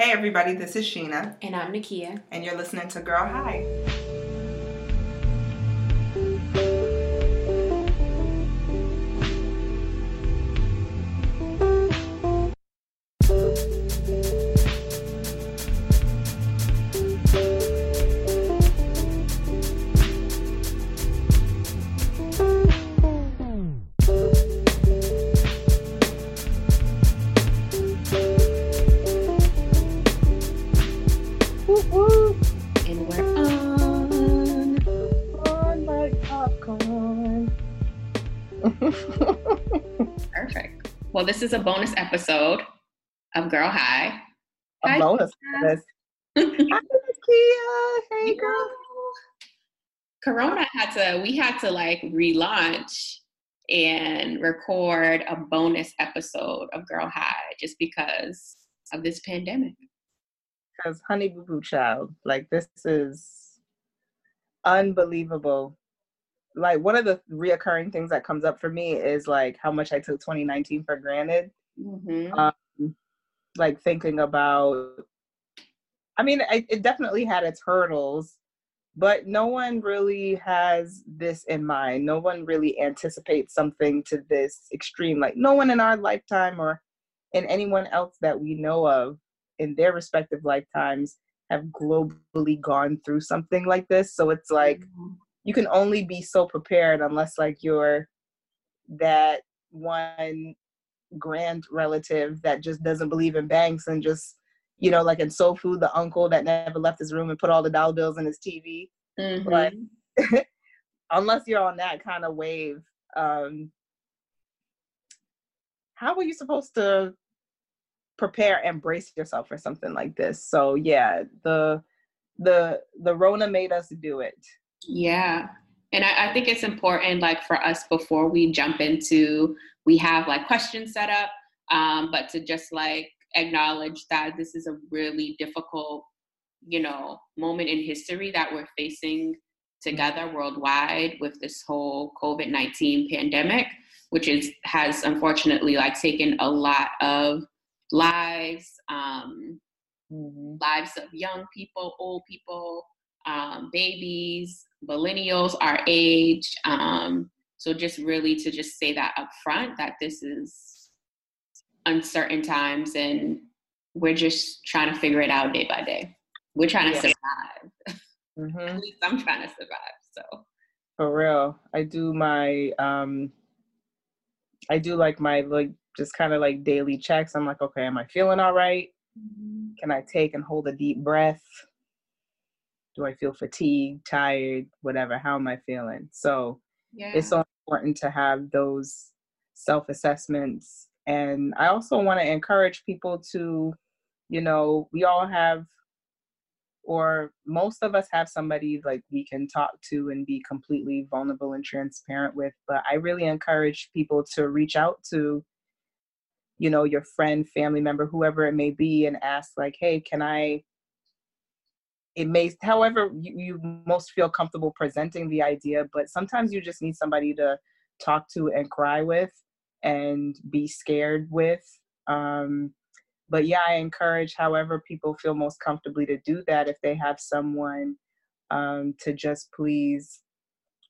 Hey everybody, this is Sheena. And I'm Nakia. And you're listening to Girl Hi. This is a bonus episode of Girl High. A Hi, bonus. Hi, Kia. Hey, girl. Corona had to, we had to like relaunch and record a bonus episode of Girl High just because of this pandemic. Because Honey Boo Boo Child, like this is unbelievable like one of the reoccurring things that comes up for me is like how much I took 2019 for granted. Mm-hmm. Um, like thinking about, I mean, I, it definitely had its hurdles, but no one really has this in mind. No one really anticipates something to this extreme. Like no one in our lifetime or in anyone else that we know of in their respective lifetimes have globally gone through something like this. So it's like. Mm-hmm you can only be so prepared unless like you're that one grand relative that just doesn't believe in banks and just you know like in soul food the uncle that never left his room and put all the dollar bills in his tv mm-hmm. but unless you're on that kind of wave um how are you supposed to prepare and brace yourself for something like this? So yeah the the the rona made us do it yeah. And I, I, think it's important, like for us, before we jump into, we have like questions set up, um, but to just like acknowledge that this is a really difficult, you know, moment in history that we're facing together worldwide with this whole COVID nineteen pandemic, which is has unfortunately like taken a lot of lives, um, mm-hmm. lives of young people, old people, um, babies, millennials, our age. Um, so just really to just say that up front that this is uncertain times and we're just trying to figure it out day by day. We're trying to yeah. survive. Mm-hmm. At least I'm trying to survive. So for real, I do my um, I do like my like just kind of like daily checks. I'm like, okay, am I feeling all right? mm-hmm. Can I take and hold a deep breath? Do I feel fatigued, tired, whatever? How am I feeling? So yeah. it's so important to have those self assessments. And I also want to encourage people to, you know, we all have, or most of us have somebody like we can talk to and be completely vulnerable and transparent with. But I really encourage people to reach out to, you know, your friend, family member, whoever it may be, and ask, like, hey, can I it may however you, you, most feel comfortable presenting the idea but sometimes you just need somebody to talk to and cry with and be scared with um, but yeah i encourage however people feel most comfortably to do that if they have someone um, to just please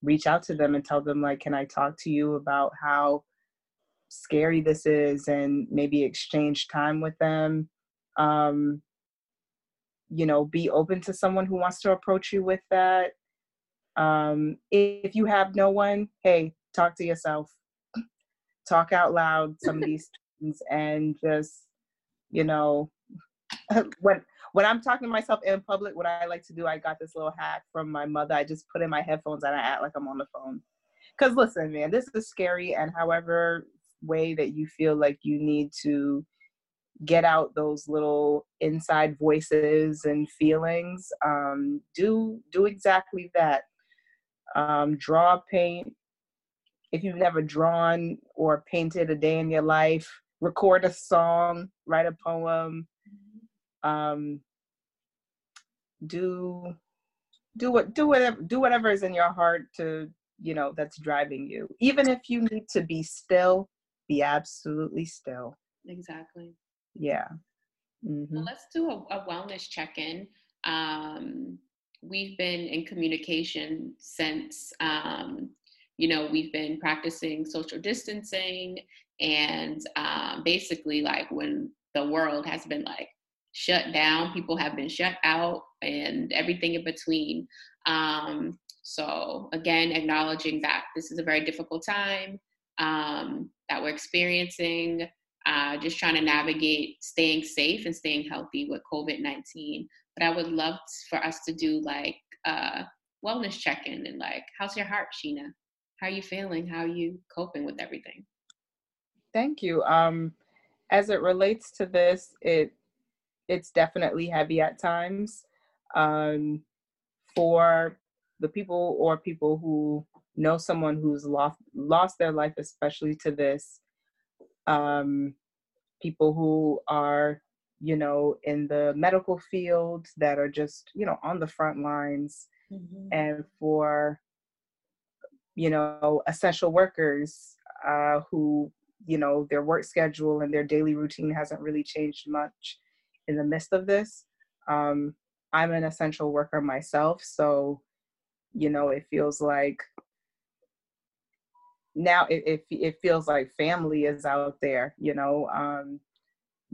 reach out to them and tell them like can i talk to you about how scary this is? and maybe exchange time with them um, you know be open to someone who wants to approach you with that. Um, if you have no one hey talk to yourself. Talk out loud some of these things and just you know when when i'm talking to myself in public what i like to do i got this little hack from my mother. I just put in my headphones and i act like i'm on the phone. Because listen man this is scary and however way that you feel like you need to get out those little inside voices and feelings um, do do exactly that. Um, draw paint. If you've never drawn or painted a day in your life record a song write a poem. Um, do do what do whatever do whatever is in your heart to you know that's driving you. Even if you need to be still be absolutely still. Exactly yeah Mm-hmm. So let's do a, a wellness check in. Um, we've been in communication since, um, you know, we've been practicing social distancing and um, basically, like when the world has been like shut down, people have been shut out, and everything in between. Um, so, again, acknowledging that this is a very difficult time um, that we're experiencing uh, just trying to navigate staying safe and staying healthy with COVID 19. But I would love for us to do like a wellness check in and like, how's your heart, Sheena? How are you feeling? How are you coping with everything? Thank you. Um, as it relates to this, it it's definitely heavy at times. Um, for the people or people who know someone who's lost lost their life, especially to this, um, people who are, you know, in the medical field that are just, you know, on the front lines, mm-hmm. and for, you know, essential workers uh, who, you know, their work schedule and their daily routine hasn't really changed much in the midst of this. Um, I'm an essential worker myself, so you know, it feels like now it, it, it feels like family is out there, you know, um,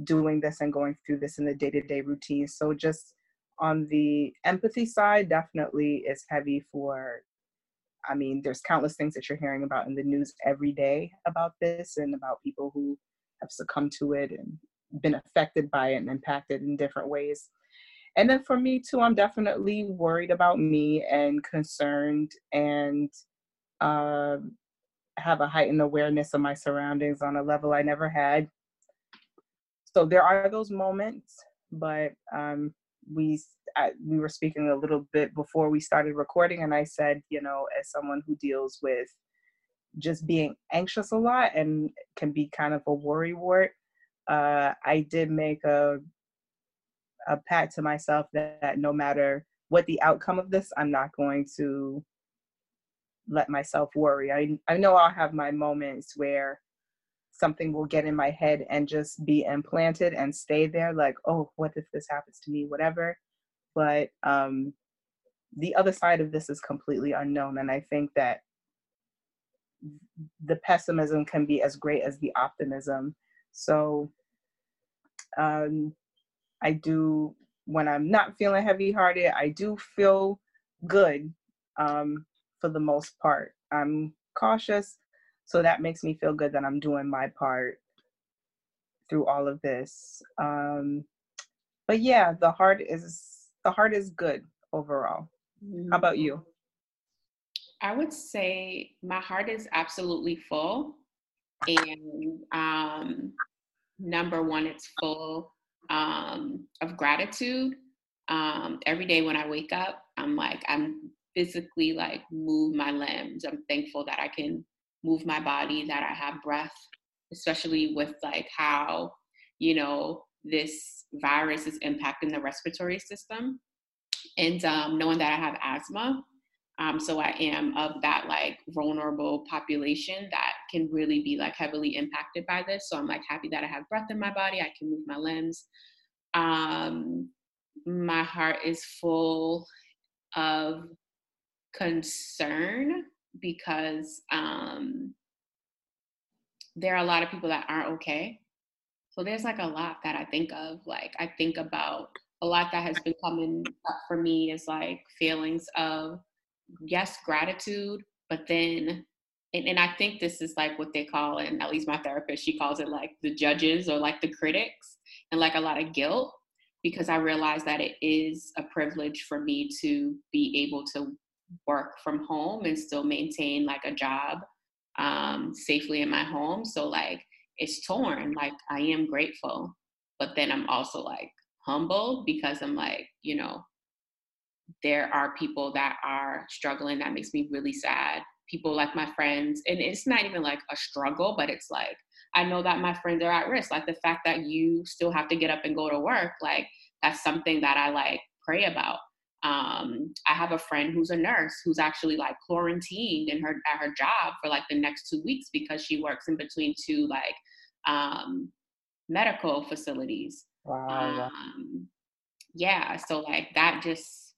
doing this and going through this in the day to day routine. So just on the empathy side, definitely is heavy for. I mean, there's countless things that you're hearing about in the news every day about this and about people who have succumbed to it and been affected by it and impacted in different ways. And then for me too, I'm definitely worried about me and concerned and uh, have a heightened awareness of my surroundings on a level I never had. So there are those moments, but um, we I, we were speaking a little bit before we started recording, and I said, you know, as someone who deals with just being anxious a lot and can be kind of a worry wart, uh, I did make a a pact to myself that, that no matter what the outcome of this, I'm not going to let myself worry. I I know I'll have my moments where something will get in my head and just be implanted and stay there like, oh, what if this happens to me, whatever. But um the other side of this is completely unknown and I think that the pessimism can be as great as the optimism. So um I do when I'm not feeling heavy hearted, I do feel good. Um for the most part. I'm cautious, so that makes me feel good that I'm doing my part through all of this. Um, but yeah, the heart is the heart is good overall. How about you? I would say my heart is absolutely full, and um, number one, it's full um, of gratitude. Um, every day when I wake up, I'm like, I'm physically like move my limbs. I'm thankful that I can move my body, that I have breath, especially with like how, you know, this virus is impacting the respiratory system. And um, knowing that I have asthma, um, so I am of that like vulnerable population that can really be like heavily impacted by this. So I'm like happy that I have breath in my body. I can move my limbs. Um, my heart is full of concern because um, there are a lot of people that aren't okay. So there's like a lot that I think of. Like I think about a lot that has been coming up for me is like feelings of yes, gratitude, but then and, and I think this is like what they call, and at least my therapist, she calls it like the judges or like the critics, and like a lot of guilt because I realize that it is a privilege for me to be able to work from home and still maintain like a job um, safely in my home. So like it's torn. Like I am grateful, but then I'm also like humble because I'm like, you know, there are people that are struggling. That makes me really sad. People like my friends, and it's not even like a struggle, but it's like I know that my friends are at risk. Like the fact that you still have to get up and go to work, like that's something that I like pray about um, I have a friend who's a nurse who's actually like quarantined in her at her job for like the next two weeks because she works in between two like um, medical facilities. Wow. Um, yeah, so like that just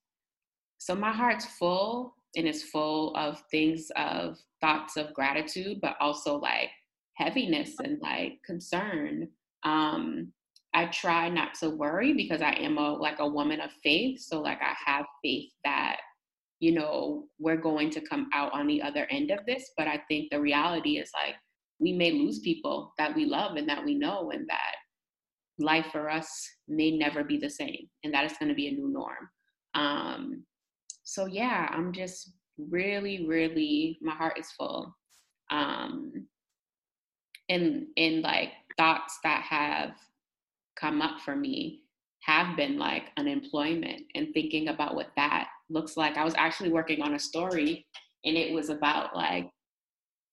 so my heart's full and it's full of things of thoughts of gratitude, but also like heaviness and like concern. Um, I try not to worry because I am a like a woman of faith. So like I have faith that, you know, we're going to come out on the other end of this. But I think the reality is like we may lose people that we love and that we know and that life for us may never be the same and that is going to be a new norm. Um, so yeah, I'm just really, really my heart is full. Um and and like thoughts that have come up for me have been like unemployment and thinking about what that looks like. I was actually working on a story and it was about like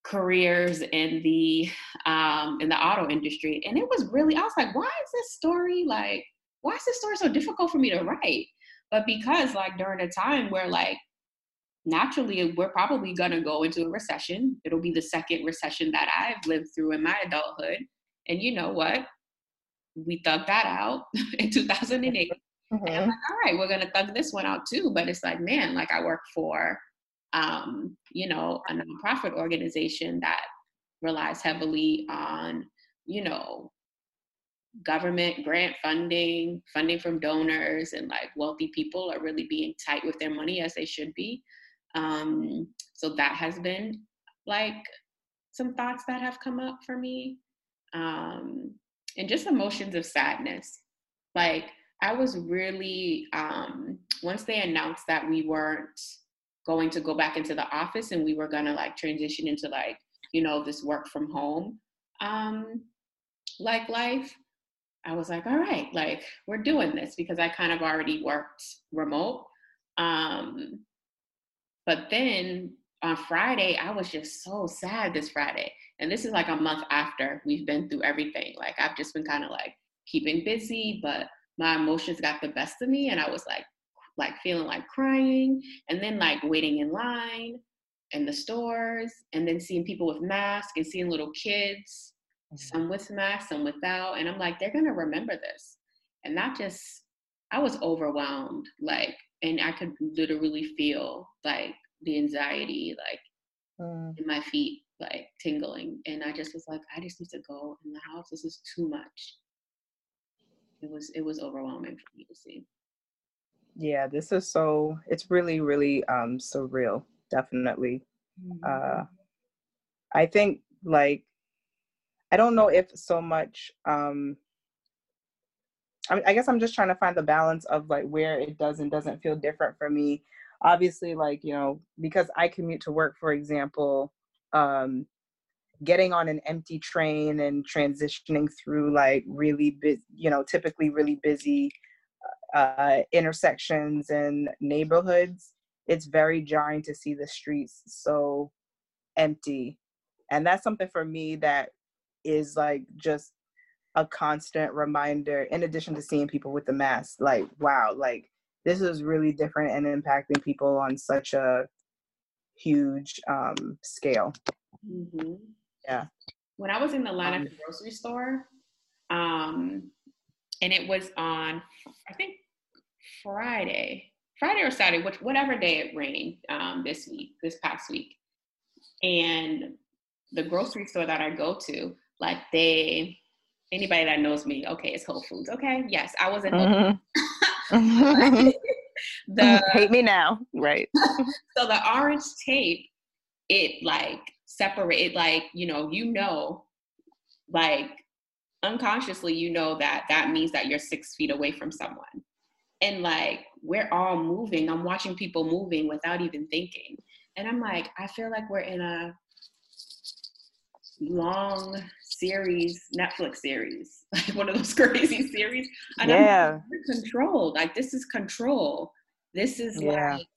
careers in the um in the auto industry and it was really I was like why is this story like why is this story so difficult for me to write but because like during a time where like naturally we're probably going to go into a recession it'll be the second recession that i've lived through in my adulthood and you know what we thugged that out in 2008 mm-hmm. and i'm like all right we're going to thug this one out too but it's like man like i work for um, you know a nonprofit organization that relies heavily on you know government grant funding funding from donors and like wealthy people are really being tight with their money as they should be um, so that has been like some thoughts that have come up for me. Um, and just emotions of sadness. Like I was really, um, once they announced that we weren't going to go back into the office and we were gonna like transition into like, you know, this work from home, um, like life, I was like, all right, like we're doing this because I kind of already worked remote. Um, but then on Friday, I was just so sad this Friday. And this is like a month after we've been through everything. Like I've just been kind of like keeping busy, but my emotions got the best of me and I was like like feeling like crying and then like waiting in line in the stores and then seeing people with masks and seeing little kids, mm-hmm. some with masks, some without. And I'm like, they're gonna remember this. And that just I was overwhelmed. Like and I could literally feel like the anxiety like mm. in my feet like tingling and I just was like I just need to go in the house this is too much it was it was overwhelming for me to see yeah this is so it's really really um surreal definitely mm-hmm. uh I think like I don't know if so much um I, I guess I'm just trying to find the balance of like where it does and doesn't feel different for me. Obviously, like you know, because I commute to work, for example, um, getting on an empty train and transitioning through like really you know, typically really busy uh, intersections and neighborhoods, it's very jarring to see the streets so empty. And that's something for me that is like just a constant reminder in addition to seeing people with the mask like wow like this is really different and impacting people on such a huge um scale mm-hmm. yeah when i was in the line at the grocery store um and it was on i think friday friday or saturday which whatever day it rained um this week this past week and the grocery store that i go to like they anybody that knows me, okay, it's Whole Foods. Okay, yes, I was in mm-hmm. the hate me now, right? so the orange tape, it like separate, like you know, you know, like unconsciously, you know that that means that you're six feet away from someone, and like we're all moving. I'm watching people moving without even thinking, and I'm like, I feel like we're in a long series, Netflix series, like one of those crazy series. And yeah. I'm controlled. Like this is control. This is yeah. like,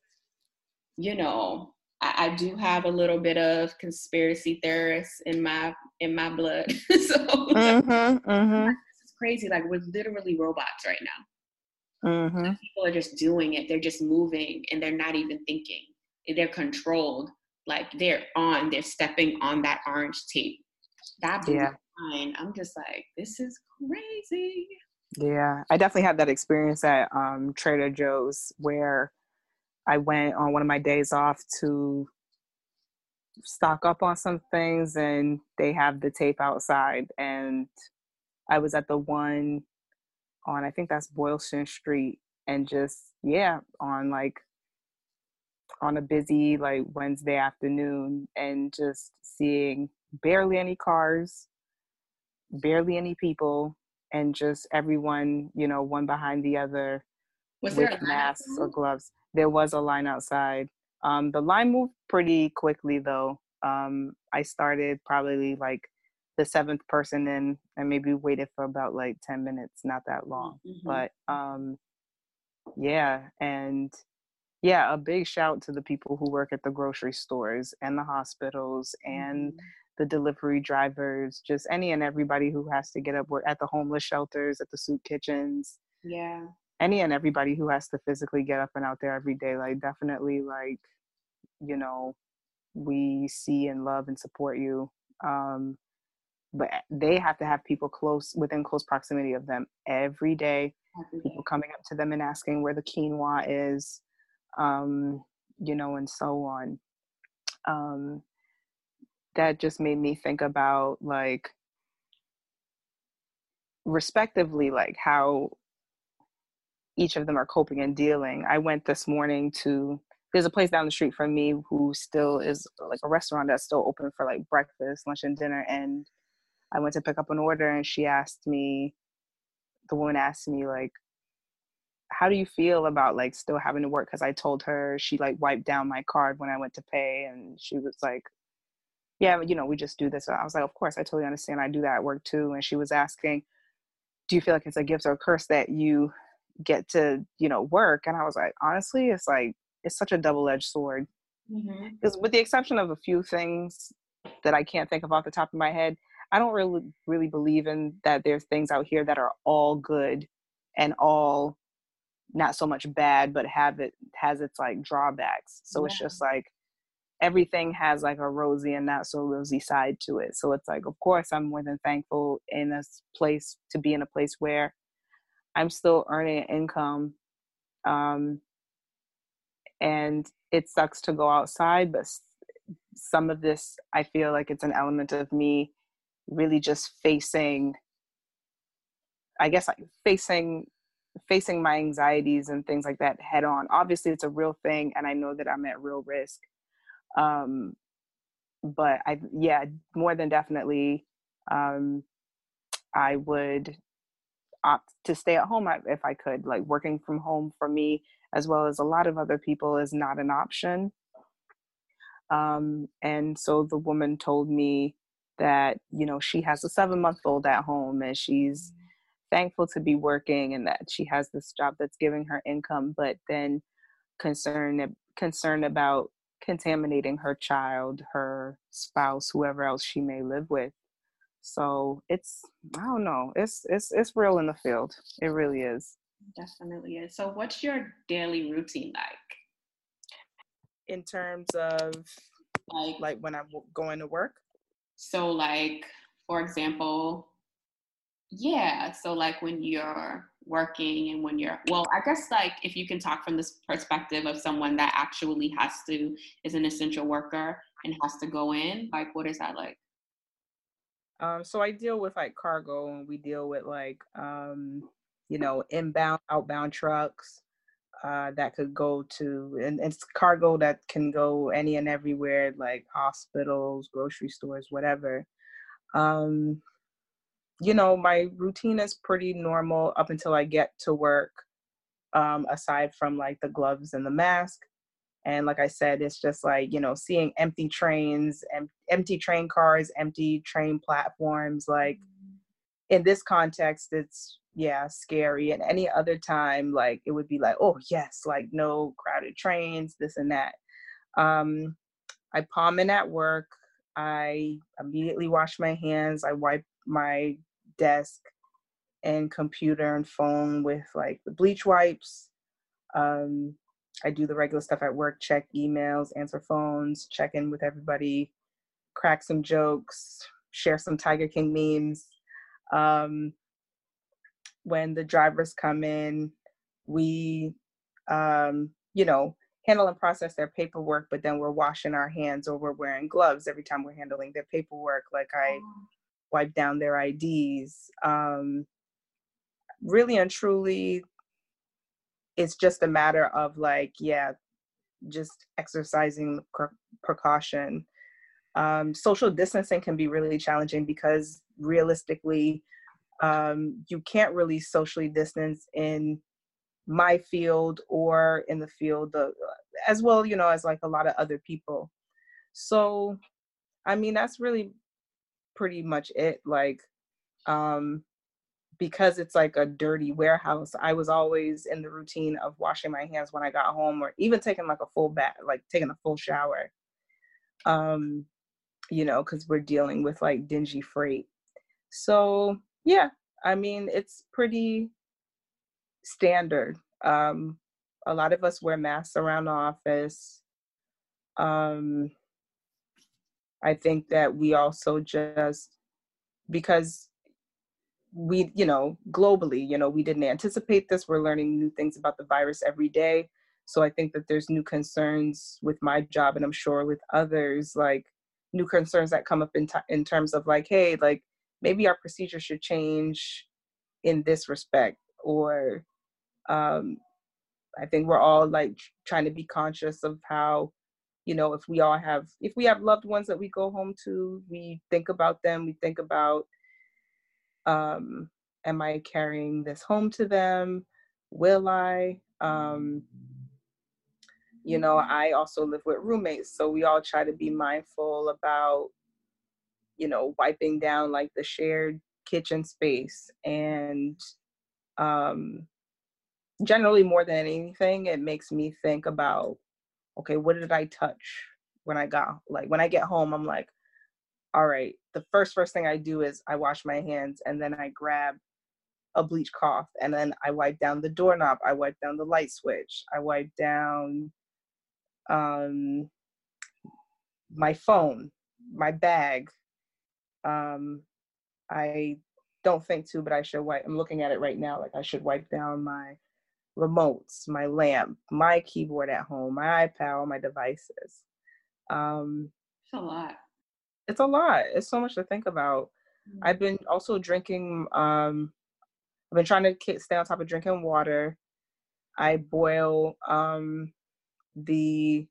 you know, I, I, do have a little bit of conspiracy theorists in my in my blood. so mm-hmm, mm-hmm. this is crazy. Like we're literally robots right now. Mm-hmm. People are just doing it. They're just moving and they're not even thinking. They're controlled. Like they're on, they're stepping on that orange tape that blew yeah. Mind. I'm just like, this is crazy. Yeah, I definitely had that experience at um, Trader Joe's where I went on one of my days off to stock up on some things and they have the tape outside and I was at the one on I think that's Boylston Street and just yeah, on like on a busy like Wednesday afternoon and just seeing barely any cars, barely any people, and just everyone, you know, one behind the other was with masks or gloves. There was a line outside. Um, the line moved pretty quickly though. Um, I started probably like the seventh person in and maybe waited for about like 10 minutes, not that long. Mm-hmm. But um, yeah, and yeah, a big shout to the people who work at the grocery stores and the hospitals and mm-hmm. The delivery drivers, just any and everybody who has to get up work at the homeless shelters, at the soup kitchens. Yeah. Any and everybody who has to physically get up and out there every day. Like definitely like, you know, we see and love and support you. Um, but they have to have people close within close proximity of them every day. Every day. People coming up to them and asking where the quinoa is, um, you know, and so on. Um, that just made me think about like respectively like how each of them are coping and dealing. I went this morning to there's a place down the street from me who still is like a restaurant that's still open for like breakfast, lunch, and dinner. And I went to pick up an order, and she asked me, the woman asked me like, "How do you feel about like still having to work?" Because I told her she like wiped down my card when I went to pay, and she was like, "Yeah, you know, we just do this." And I was like, "Of course, I totally understand. I do that at work too." And she was asking, "Do you feel like it's a gift or a curse that you?" get to you know work and i was like honestly it's like it's such a double-edged sword because mm-hmm. with the exception of a few things that i can't think of off the top of my head i don't really really believe in that there's things out here that are all good and all not so much bad but have it has its like drawbacks so yeah. it's just like everything has like a rosy and not so rosy side to it. So it's like of course i'm more than thankful in this place to be in a place where i'm still earning income um, and it sucks to go outside but some of this i feel like it's an element of me really just facing i guess like facing facing my anxieties and things like that head on. Obviously it's a real thing and i know that i'm at real risk um but i yeah more than definitely um i would opt to stay at home if i could like working from home for me as well as a lot of other people, is not an option. Um, and so the woman told me that, you know, she has a seven month old at home and she's thankful to be working and that she has this job that's giving her income, but then concerned concerned about contaminating her child, her spouse, whoever else she may live with. So it's I don't know. It's it's it's real in the field. It really is definitely is. So, what's your daily routine like? In terms of like, like when I'm going to work. So, like for example, yeah. So, like when you're working and when you're well, I guess like if you can talk from this perspective of someone that actually has to is an essential worker and has to go in, like what is that like? Um, so I deal with like cargo and we deal with like um you know, inbound, outbound trucks uh, that could go to, and it's cargo that can go any and everywhere, like hospitals, grocery stores, whatever. Um, you know, my routine is pretty normal up until I get to work, um, aside from like the gloves and the mask. And like I said, it's just like, you know, seeing empty trains, em- empty train cars, empty train platforms. Like in this context, it's yeah, scary. And any other time, like it would be like, oh yes, like no crowded trains, this and that. Um, I palm in at work. I immediately wash my hands. I wipe my desk and computer and phone with like the bleach wipes. Um, I do the regular stuff at work, check emails, answer phones, check in with everybody, crack some jokes, share some Tiger King memes. Um, when the drivers come in, we, um, you know, handle and process their paperwork, but then we're washing our hands or we're wearing gloves every time we're handling their paperwork. Like I oh. Wipe down their IDs. Um, really and truly, it's just a matter of like, yeah, just exercising precaution. Um, social distancing can be really challenging because realistically, um, you can't really socially distance in my field or in the field of, as well, you know, as like a lot of other people. So, I mean, that's really pretty much it. Like, um, because it's like a dirty warehouse, I was always in the routine of washing my hands when I got home or even taking like a full bath, like taking a full shower. Um, you know, because we're dealing with like dingy freight. So yeah, I mean, it's pretty standard. Um, a lot of us wear masks around the office. Um, I think that we also just because we, you know, globally, you know, we didn't anticipate this. We're learning new things about the virus every day. So I think that there's new concerns with my job, and I'm sure with others, like new concerns that come up in t- in terms of like, hey, like maybe our procedure should change in this respect or um, i think we're all like trying to be conscious of how you know if we all have if we have loved ones that we go home to we think about them we think about um am i carrying this home to them? Will i? Um you know i also live with roommates so we all try to be mindful about you know wiping down like the shared kitchen space and um generally more than anything it makes me think about okay what did i touch when i got like when i get home i'm like all right the first first thing i do is i wash my hands and then i grab a bleach cloth and then i wipe down the doorknob i wipe down the light switch i wipe down um my phone my bag um, I don't think to, but I should wipe. I'm looking at it right now. Like I should wipe down my remotes, my lamp, my keyboard at home, my iPad, all my devices. Um, it's a lot. It's a lot. It's so much to think about. Mm-hmm. I've been also drinking. Um, I've been trying to stay on top of drinking water. I boil um, the.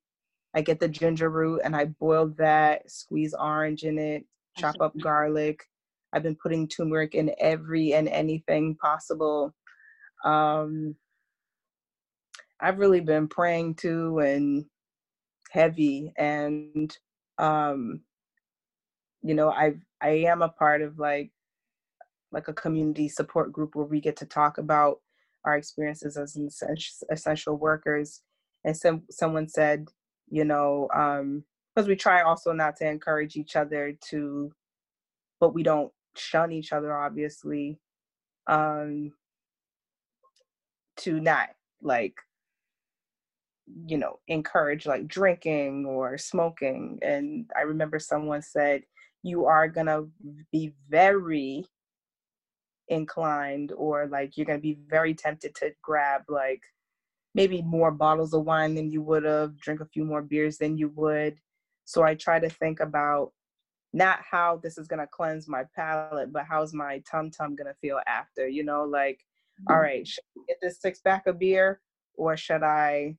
I get the ginger root and I boil that. Squeeze orange in it chop up garlic. I've been putting turmeric in every and anything possible. Um, I've really been praying too and heavy and um, you know I I am a part of like like a community support group where we get to talk about our experiences as essential workers. And some someone said you know um, because we try also not to encourage each other to but we don't shun each other obviously um to not like you know encourage like drinking or smoking and i remember someone said you are going to be very inclined or like you're going to be very tempted to grab like maybe more bottles of wine than you would have drink a few more beers than you would so I try to think about not how this is gonna cleanse my palate, but how's my tum tum gonna feel after? You know, like, mm-hmm. all right, should I get this six pack of beer, or should I,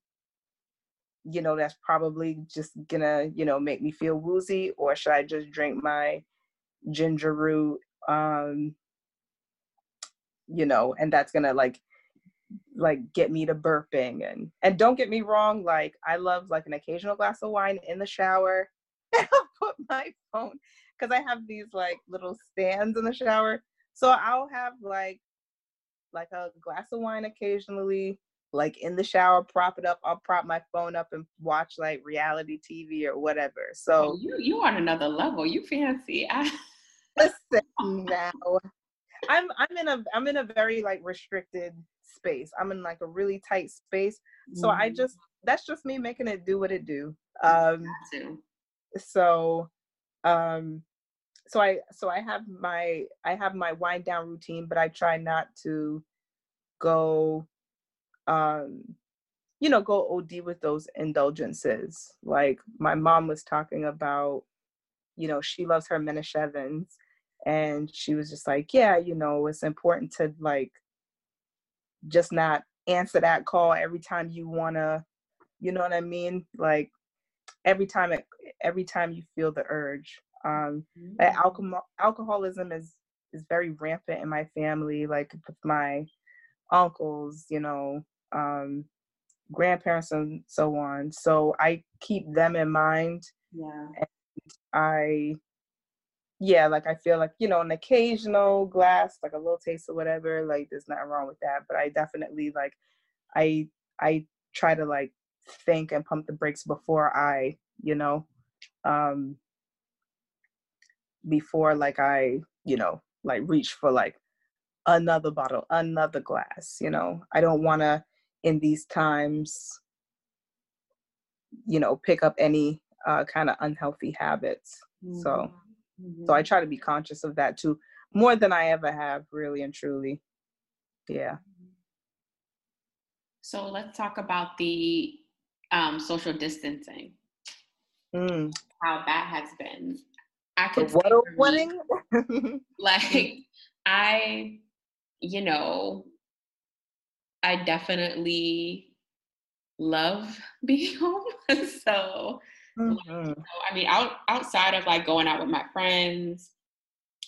you know, that's probably just gonna, you know, make me feel woozy, or should I just drink my ginger root, um, you know, and that's gonna like like get me to burping and and don't get me wrong like i love like an occasional glass of wine in the shower. And i'll put my phone because i have these like little stands in the shower. So i'll have like like a glass of wine occasionally like in the shower prop it up i'll prop my phone up and watch like reality tv or whatever so oh, you you on another level you fancy I... listen now i'm i'm in a i'm in a very like restricted space. I'm in like a really tight space. So mm-hmm. I just that's just me making it do what it do. Um so um so I so I have my I have my wind down routine, but I try not to go um you know go OD with those indulgences. Like my mom was talking about, you know, she loves her Manischewitz and she was just like, yeah, you know, it's important to like just not answer that call every time you want to you know what i mean like every time it every time you feel the urge um mm-hmm. alcohol alcoholism is is very rampant in my family like with my uncles you know um grandparents and so on. So i keep them in mind yeah. and i yeah like i feel like you know an occasional glass like a little taste or whatever like there's nothing wrong with that. But i definitely like i i try to like think and pump the brakes before I, you know, um, before like I, you know, like reach for like another bottle, another glass, you know. I don't want to in these times, you know, pick up any uh, kind of unhealthy habits. Mm-hmm. So, mm-hmm. so I try to be conscious of that too, more than I ever have, really and truly. Yeah. So let's talk about the um, social distancing. Mm. How that has been. I could what a wedding. like I, you know, I definitely love being home. so, mm-hmm. so, I mean, out outside of like going out with my friends,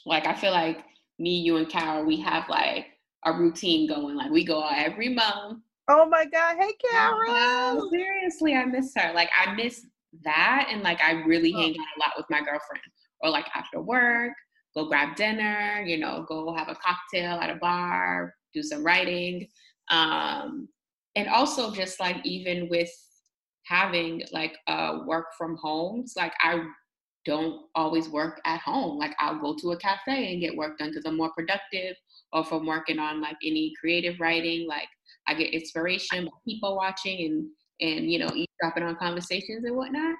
like I feel like me, you, and Carol, we have like a routine going. Like we go out every month Oh my God. Hey, Carol. seriously, I miss her. Like, I miss that. And like, I really oh. hang out a lot with my girlfriend. Or like after work, go grab dinner, you know, go have a cocktail at a bar, do some writing. Um, and also just like even with having like uh, work from homes, like I don't always work at home. Like I'll go to a cafe and get work done because I'm more productive. Or if I'm working on like any creative writing, like I get inspiration by people watching and and you know eavesdropping on conversations and whatnot.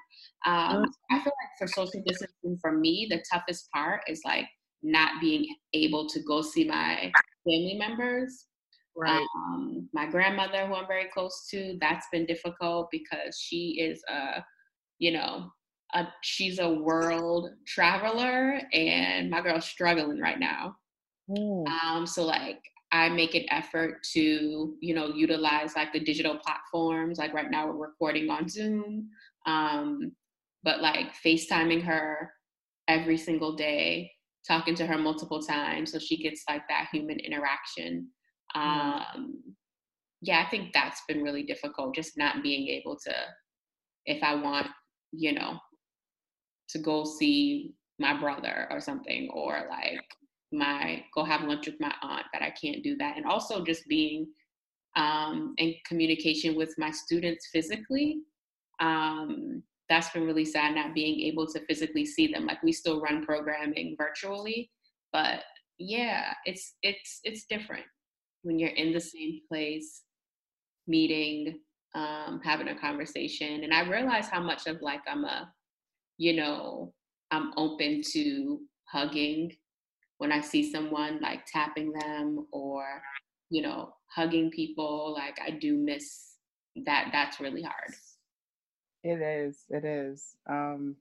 Um, I feel like for social distancing, for me, the toughest part is like not being able to go see my family members. Right. Um, my grandmother, who I'm very close to, that's been difficult because she is a, you know, a, she's a world traveler, and my girl's struggling right now. Mm. Um, so like I make an effort to, you know, utilize like the digital platforms. Like right now, we're recording on Zoom, um, but like FaceTiming her every single day, talking to her multiple times so she gets like that human interaction. Mm-hmm. Um, yeah, I think that's been really difficult, just not being able to, if I want, you know, to go see my brother or something, or like my go have lunch with my aunt that I can't do that. And also just being um, in communication with my students physically. Um, that's been really sad not being able to physically see them. Like we still run programming virtually, but yeah, it's it's it's different when you're in the same place, meeting, um, having a conversation. And I realize how much of like I'm a, you know, I'm open to hugging when I see someone like tapping them or, you know, hugging people, like I do miss that. That's really hard. It is. It is. Um,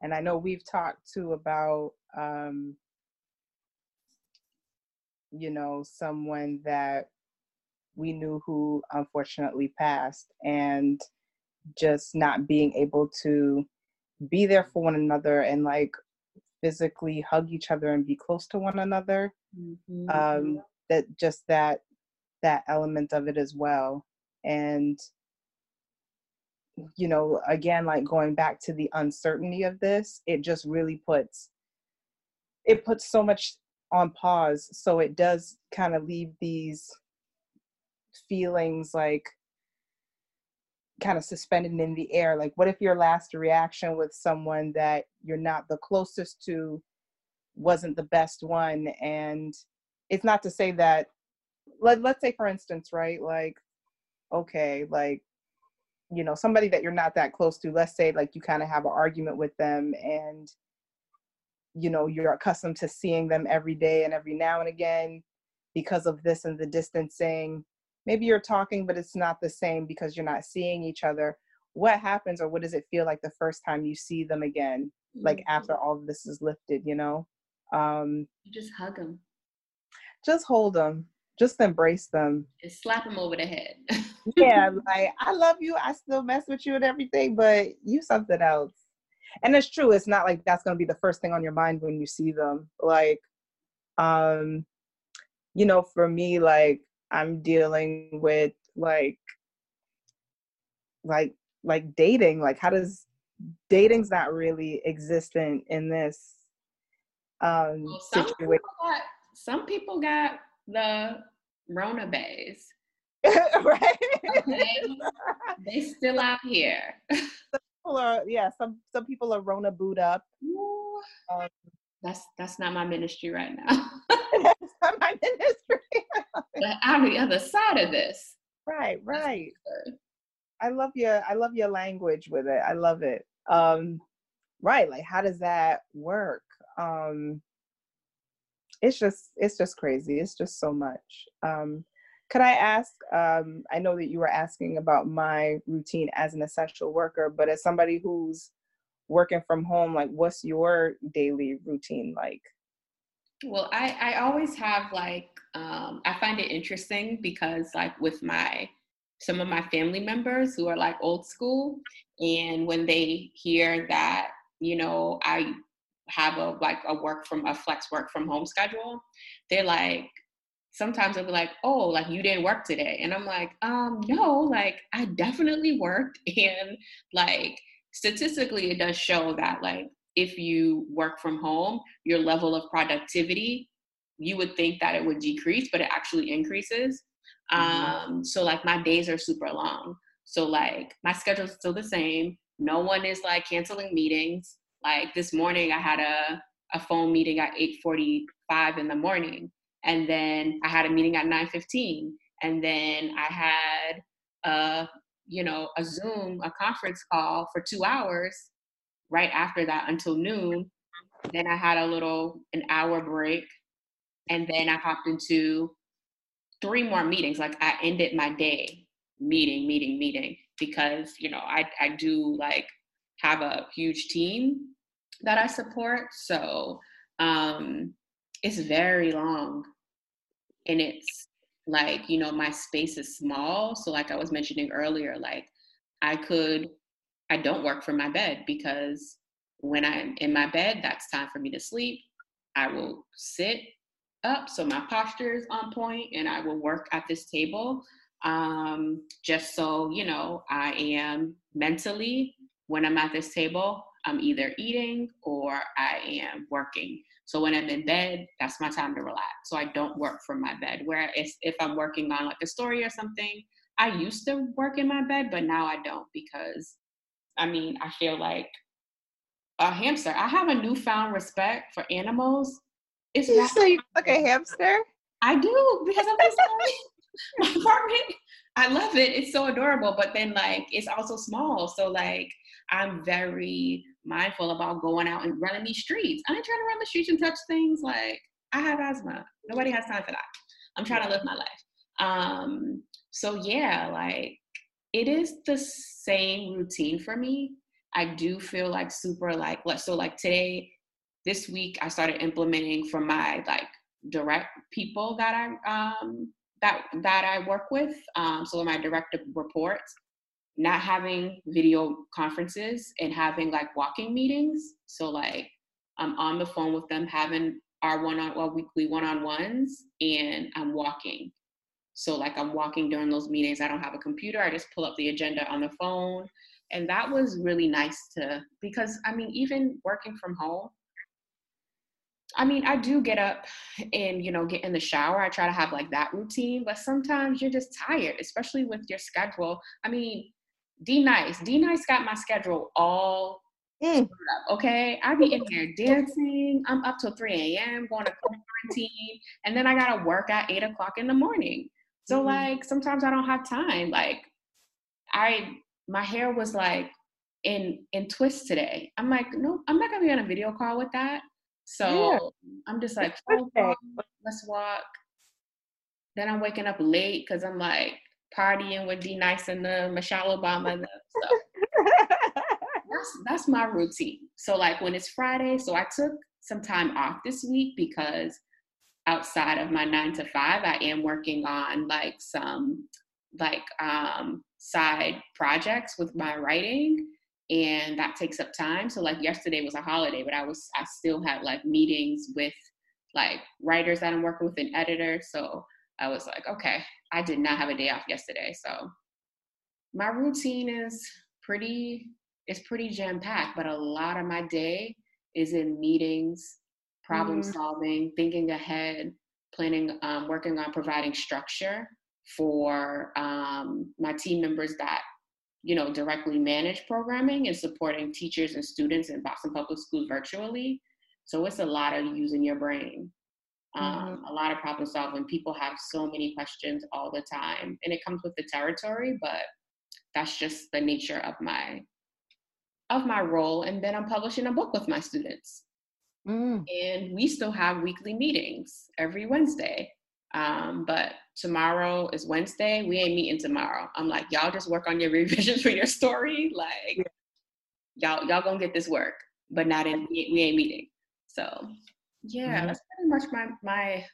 and I know we've talked too about, um, you know, someone that we knew who unfortunately passed and just not being able to be there for one another and like physically hug each other and be close to one another mm-hmm. um, that just that that element of it as well and you know again like going back to the uncertainty of this it just really puts it puts so much on pause so it does kind of leave these feelings like kind of suspended in the air. Like what if your last reaction with someone that you're not the closest to wasn't the best one? And it's not to say that let, let's say for instance right like okay like you know somebody that you're not that close to let's say like you kind of have an argument with them and you know you're accustomed to seeing them every day and every now and again because of this and the distancing. Maybe you're talking but it's not the same because you're not seeing each other. What happens or what does it feel like the first time you see them again like mm-hmm. after all of this is lifted you know? Um you just hug them just hold them just embrace them. And slap them over the head. Yeah like i love you. I still mess with you and everything but you something else and it's true it's not like that's going to be the first thing on your mind when you see them like um you know for me like i'm dealing with like like like dating like how does dating's not really existent in this um well, some situation. people got, some people got the rona bays. Right? Okay. They still out here are yeah some some people are rona boot up. Um, that's that's not my ministry right now. That's not my ministry. But i'm the other side of this. Right right. i love your i love your language with it. I love it. Um right like how does that work? Um it's just it's just crazy. It's just so much. Um could I ask? Um, I know that you were asking about my routine as an essential worker, but as somebody who's working from home, like, what's your daily routine like? Well, I, I always have like, um, I find it interesting because, like, with my some of my family members who are like old school, and when they hear that, you know, I have a like a work from a flex work from home schedule, they're like, sometimes they'll be like, oh, like you didn't work today. And I'm like, um, no, like I definitely worked. And like statistically, it does show that like if you work from home, your level of productivity, you would think that it would decrease, but it actually increases. Mm-hmm. Um, so like my days are super long. So like my schedule is still the same. No one is like canceling meetings. Like this morning I had a, a phone meeting at 8:45 in the morning and then I had a meeting at 9:15, and then I had a you know a Zoom, a conference call for two hours right after that until noon. Then I had a little an hour break, and then I hopped into three more meetings. Like I ended my day meeting, meeting, meeting because you know I I do like have a huge team that I support, so um, it's very long and it's like you know my space is small so like i was mentioning earlier like i could i don't work from my bed because when i'm in my bed that's time for me to sleep. I will sit up so my posture is on point and i will work at this table um, just so you know i am mentally when i'm at this table i'm either eating or i am working so when I'm in bed, that's my time to relax. So I don't work from my bed. Whereas if I'm working on like a story or something, I used to work in my bed, but now I don't because I mean, I feel like a hamster. I have a newfound respect for animals. It's you say like a hamster? I do because I'm my apartment. I love it. It's so adorable, but then like it's also small. So like I'm very mindful about going out and running these streets. I ain't trying to run the streets and touch things. Like I have asthma. Nobody has time for that. I'm trying to live my life. Um, so yeah, like it is the same routine for me. I do feel like super like so like today, this week I started implementing for my like direct people that I um that that I work with. Um, so my direct reports, not having video conferences and having like walking meetings. So like I'm on the phone with them having our one on well weekly one on ones and I'm walking. So like I'm walking during those meetings. I don't have a computer. I just pull up the agenda on the phone. And that was really nice to because I mean even working from home I mean, I do get up and, you know, get in the shower. I try to have like that routine, but sometimes you're just tired, especially with your schedule. I mean, D-Nice. D Nice got my schedule all mm. up, okay? I be in there dancing. I'm up till 3 a.m. going to quarantine, and then I gotta work at eight o'clock in the morning. So mm-hmm. like sometimes I don't have time. Like I my hair was like in in twists today. I'm like, no, I'm not gonna be on a video call with that. So yeah. I'm just like, let's walk. Then I'm waking up late because I'm like partying with D-Nice and the Michelle Obama and stuff. that's that's my routine. So like when it's Friday, so I took some time off this week because outside of my nine to five, I am working on like some like um side projects with my writing and that takes up time so like yesterday was a holiday but i was i still had like meetings with like writers that i'm working with and editors so i was like okay i did not have a day off yesterday. So my routine is pretty it's pretty jam packed but a lot of my day is in meetings problem mm. solving thinking ahead planning um, working on providing structure for um, my team members that you know directly manage programming and supporting teachers and students in boston public schools virtually. So it's a lot of using your brain um, mm-hmm. a lot of problem solving people have so many questions all the time and it comes with the territory but that's just the nature of my of my role and then i'm publishing a book with my students mm. and we still have weekly meetings every wednesday um, but tomorrow is Wednesday. We ain't meeting tomorrow. I'm like, y'all just work on your revisions for your story. Like, y'all y'all gonna get this work, but not in we ain't meeting. So yeah, mm-hmm. that's much my my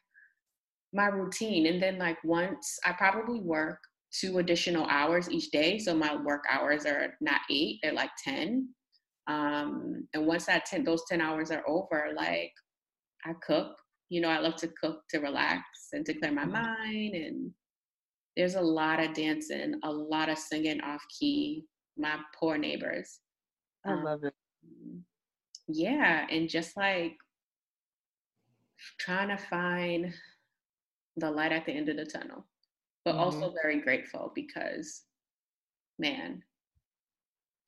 my routine. And then like once I probably work two additional hours each day. So my work hours are not eight, they're like 10. Um, and once that 10, those 10 hours are over, like I cook, you know, I love to cook to relax and to clear my mm-hmm. mind. And there's a lot of dancing, a lot of singing off key. My poor neighbors. I um, love it. Yeah. And just like trying to find the light at the end of the tunnel, but mm-hmm. also very grateful because, man,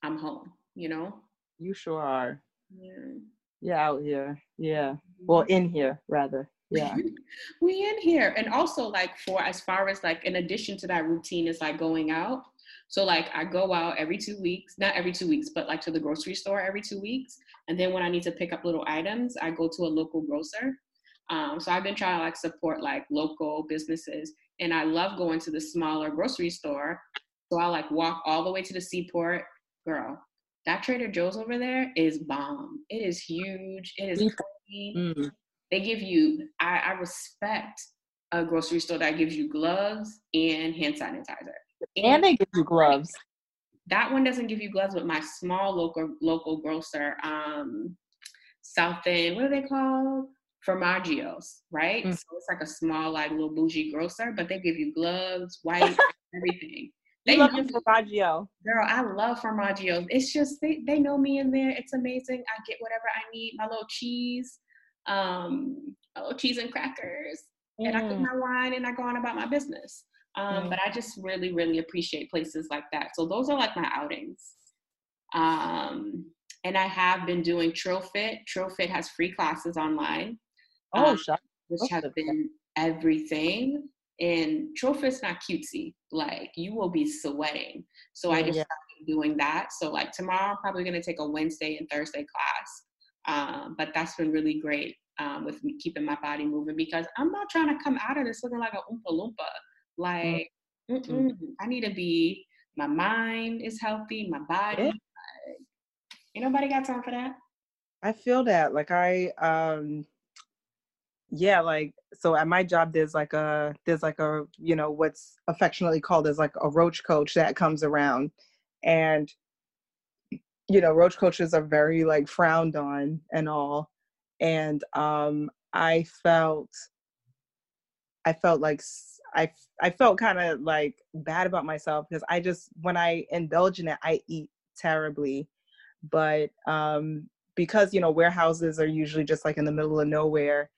I'm home, you know? You sure are. Yeah. Yeah, out here. Yeah. Well, mm-hmm. in here rather. Yeah. we in here. And also like for as far as like in addition to that routine is like going out. So like I go out every two weeks, not every two weeks, but like to the grocery store every two weeks. And then when I need to pick up little items, I go to a local grocer. Um, so I've been trying to like support like local businesses. And I love going to the smaller grocery store. So I like walk all the way to the seaport. Girl, that Trader Joe's over there is bomb. It is huge. It is. Mm-hmm. They give you, I, I, respect a grocery store that gives you gloves and hand sanitizer. And, and they give you gloves. That one doesn't give you gloves, but my small local local grocer, um, South End, what are they called? Formaggio's, right? Mm-hmm. So it's like a small, like little bougie grocer, but they give you gloves, white, everything. They love your formaggio. Girl, I love formaggio. It's just they, they know me in there. It's amazing. I get whatever I need. My little cheese, um, a little cheese and crackers, mm. and I cook mm. my wine and I go on about my business. Um, mm. But I just really, really appreciate places like that. So those are like my outings. Um, and I have been doing TrillFit. TrillFit has free classes online. Oh, um, which have been everything and TrillFit's not cutesy. Like you will be sweating. So I just yeah. started doing that. So like tomorrow, I'm probably gonna take a Wednesday and Thursday class. Um, but that's been really great um, with me keeping my body moving because I'm not trying to come out of this looking like a oompa loompa. Like mm-hmm. I need to be. My mind is healthy. My body. Like, ain't nobody got time for that. I feel that. Like I um yeah like so at my job there's like a there's like a you know what's affectionately called as like a roach coach that comes around. And you know roach coaches are very like frowned on and all. And um i felt i felt like i i felt kind of like bad about myself because i just when i indulge in it i eat terribly. But um because you know warehouses are usually just like in the middle of nowhere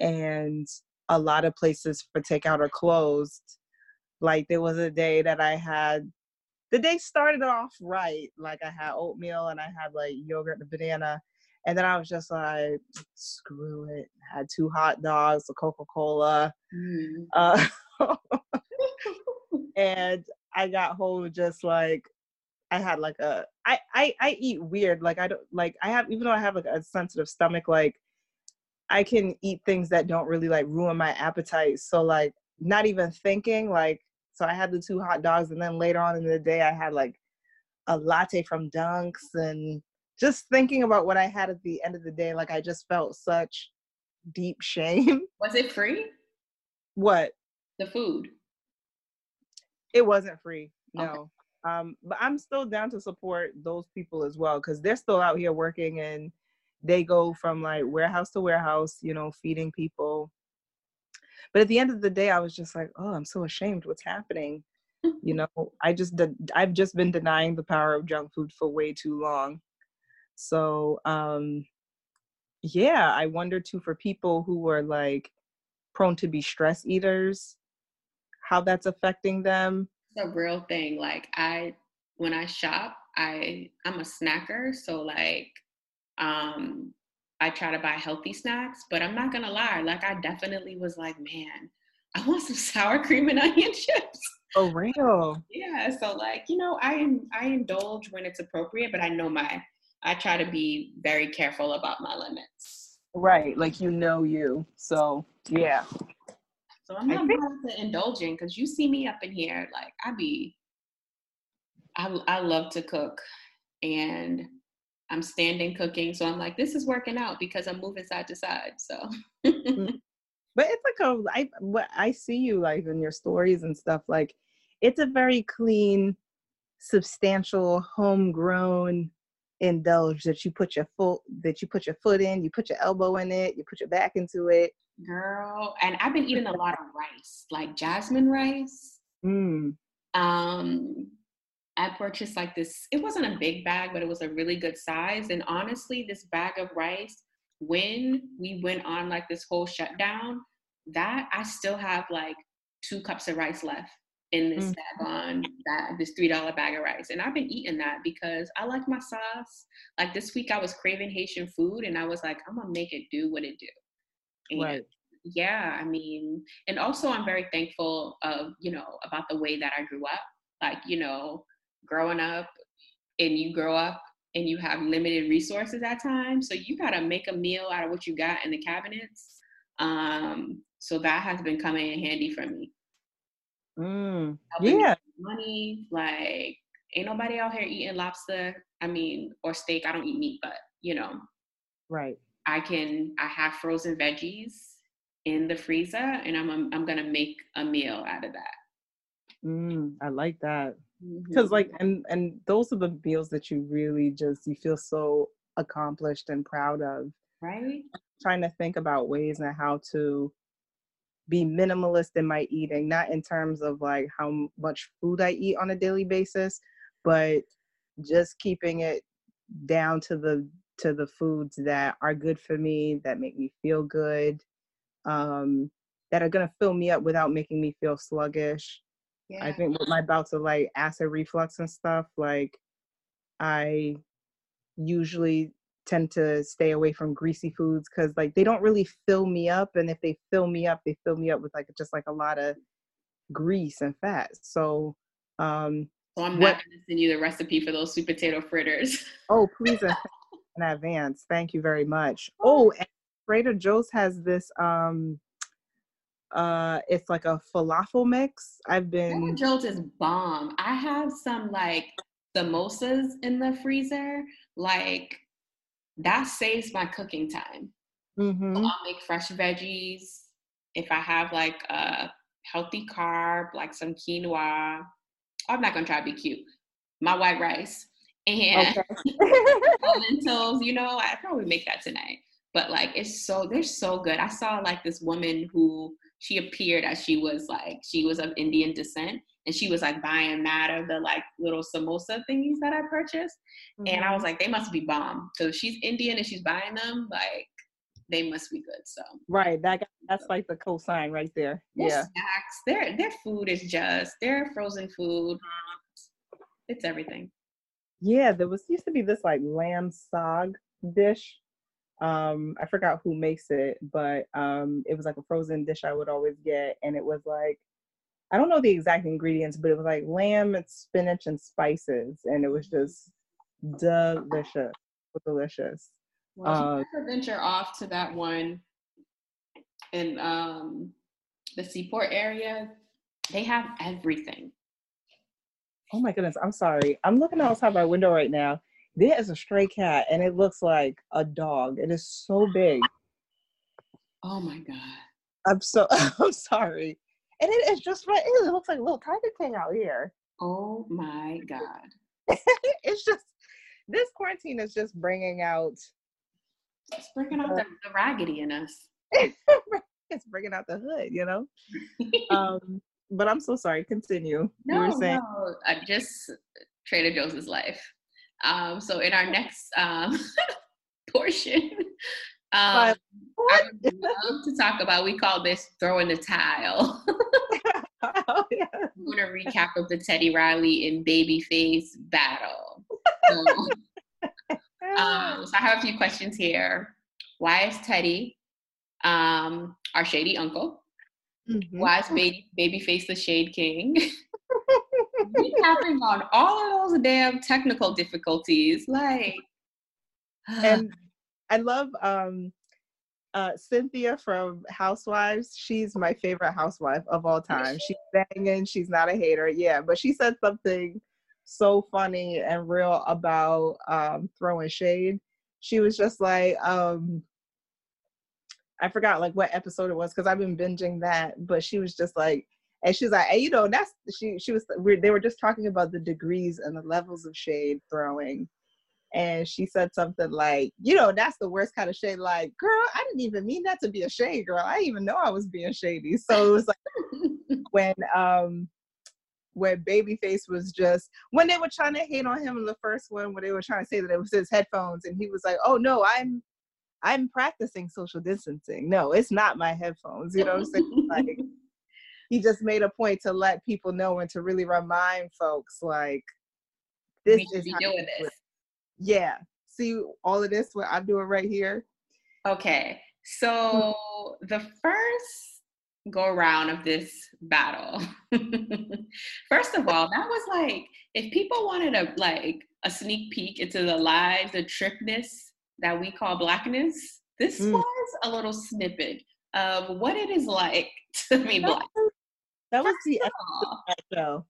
and a lot of places for takeout are closed. Like there was a day that I had the day started off right. Like I had oatmeal and I had like yogurt and banana. And then I was just like, screw it. I had two hot dogs, a Coca Cola. Mm. Uh, and I got home just like, I had like a, I, I, I eat weird. Like I don't, like I have, even though I have like a sensitive stomach, like I can eat things that don't really like ruin my appetite. So like not even thinking like so I had the two hot dogs and then later on in the day I had like a latte from Dunks and just thinking about what I had at the end of the day like I just felt such deep shame. Was it free? What? The food. It wasn't free. No. Okay. Um but I'm still down to support those people as well cuz they're still out here working and they go from like warehouse to warehouse, you know, feeding people. But at the end of the day, I was just like, oh, I'm so ashamed. What's happening? You know, I just de- I've just been denying the power of junk food for way too long. So, um, yeah, I wonder too for people who are like prone to be stress eaters, how that's affecting them. It's a real thing. Like I, when I shop, I I'm a snacker, so like um, I try to buy healthy snacks, but I'm not gonna lie, like I definitely was like, man, I want some sour cream and onion chips. Oh, real? Yeah. So like, you know, I am I indulge when it's appropriate, but I know my I try to be very careful about my limits. Right. Like you know you. So yeah. So I'm not think- to indulging because you see me up in here, like I be I I love to cook and I'm standing cooking. So I'm like, this is working out because I'm moving side to side. So mm. but it's like a I what I see you like in your stories and stuff, like it's a very clean, substantial, homegrown indulge that you put your foot that you put your foot in, you put your elbow in it, you put your back into it. Girl, and I've been eating a lot of rice, like jasmine rice. Mm. Um, I purchased like this, it wasn't a big bag, but it was a really good size. And honestly, this bag of rice, when we went on like this whole shutdown, that I still have like two cups of rice left in this mm. bag on that this three dollar bag of rice. And I've been eating that because I like my sauce. Like this week I was craving Haitian food and I was like, I'm gonna make it do what it do. And right. yeah, I mean, and also I'm very thankful of, you know, about the way that I grew up. Like, you know, growing up and you grow up and you have limited resources at times. So you got to make a meal out of what you got in the cabinets. Um, so that has been coming in handy for me. Mm, yeah. Money, like, ain't nobody out here eating lobster. I mean, or steak. I don't eat meat, but you know. Right. I can, I have frozen veggies in the freezer and I'm, I'm, I'm gonna make a meal out of that. Mm, I like that because mm-hmm. like and and those are the meals that you really just you feel so accomplished and proud of. Right? Trying to think about ways and how to be minimalist in my eating not in terms of like how much food i eat on a daily basis but just keeping it down to the to the foods that are good for me that make me feel good um that are going to fill me up without making me feel sluggish yeah. I think with my bouts of like acid reflux and stuff, like I usually tend to stay away from greasy foods because like they don't really fill me up and if they fill me up they fill me up with like just like a lot of grease and fat. So um so i'm what, not going to send you the recipe for those sweet potato fritters. Oh please in advance. Thank you very much. Oh and trader joe's has this um uh it's like a falafel mix. I've been Joe's is bomb. I have some like samosas in the freezer. Like that saves my cooking time. Mm-hmm. so i'll make fresh veggies. If i have like a healthy carb like some quinoa i'm not gonna try to be cute. My white rice and okay. lentils you know i probably make that tonight. But like it's so they're so good. I saw like this woman who she appeared as she was like she was of Indian descent and she was like buying mad of the like little samosa thingies that I purchased. Mm-hmm. And I was mm-hmm. like, they must be bomb. So she's Indian and she's buying them, like they must be good. So right, that that's like the cosign right there. Their yeah, snacks, their their food is just their frozen food. It's everything. Yeah, there was used to be this like lamb saag dish um i forgot who makes it but um it was like a frozen dish i would always get and it was like i don't know the exact ingredients but it was like lamb and spinach and spices and it was just delicious delicious well, um, venture off to that one in um, the Seaport area, they have everything. Oh my goodness, I'm sorry. I'm looking outside my window right now. There is a stray cat and it looks like a dog. It is so big. Oh my god. I'm so I'm sorry. And it is just right. It looks like a little tiger king out here. Oh my god. it's just this quarantine is just bringing out. It's bringing out the, the raggedy in us. it's bringing out the hood, you know. um, but I'm so sorry. Continue. No, no, I'm just Trader Joe's life. Um, so in our next um, portion, um, I would love to talk about. We call this throwing the tile. oh, yeah. I'm going to recap of the Teddy Riley and Babyface battle. So, um, so I have a few questions here. Why is Teddy um, our shady uncle? Mm-hmm. Why is baby, Babyface the Shade King? Recapping on all of those damn technical difficulties, like. and I love um, uh, Cynthia from Housewives. She's my favorite housewife of all time. She's banging. She's not a hater. Yeah, but she said something so funny and real about um, throwing shade. She was just like, um, I forgot like what episode it was because I've been binging that, but she was just like, and she's like, hey, you know, that's she. She was. They were just talking about the degrees and the levels of shade throwing, and she said something like, you know, that's the worst kind of shade. Like, girl, I didn't even mean that to be a shade, girl. I didn't even know I was being shady. So it was like when um when Babyface was just when they were trying to hate on him in the first one, when they were trying to say that it was his headphones, and he was like, "Oh no, I'm I'm practicing social distancing. No, it's not my headphones." You know what I'm saying? Like he just made a point to let people know and to really remind folks like this is doing this. Yeah. See all of this what i'm doing right here. Okay. So the first go around of this battle. First of all that was like if people wanted a like a sneak peek into the lives the tripness that we call blackness this mm. was a little snippet of what it is like to be black that was the show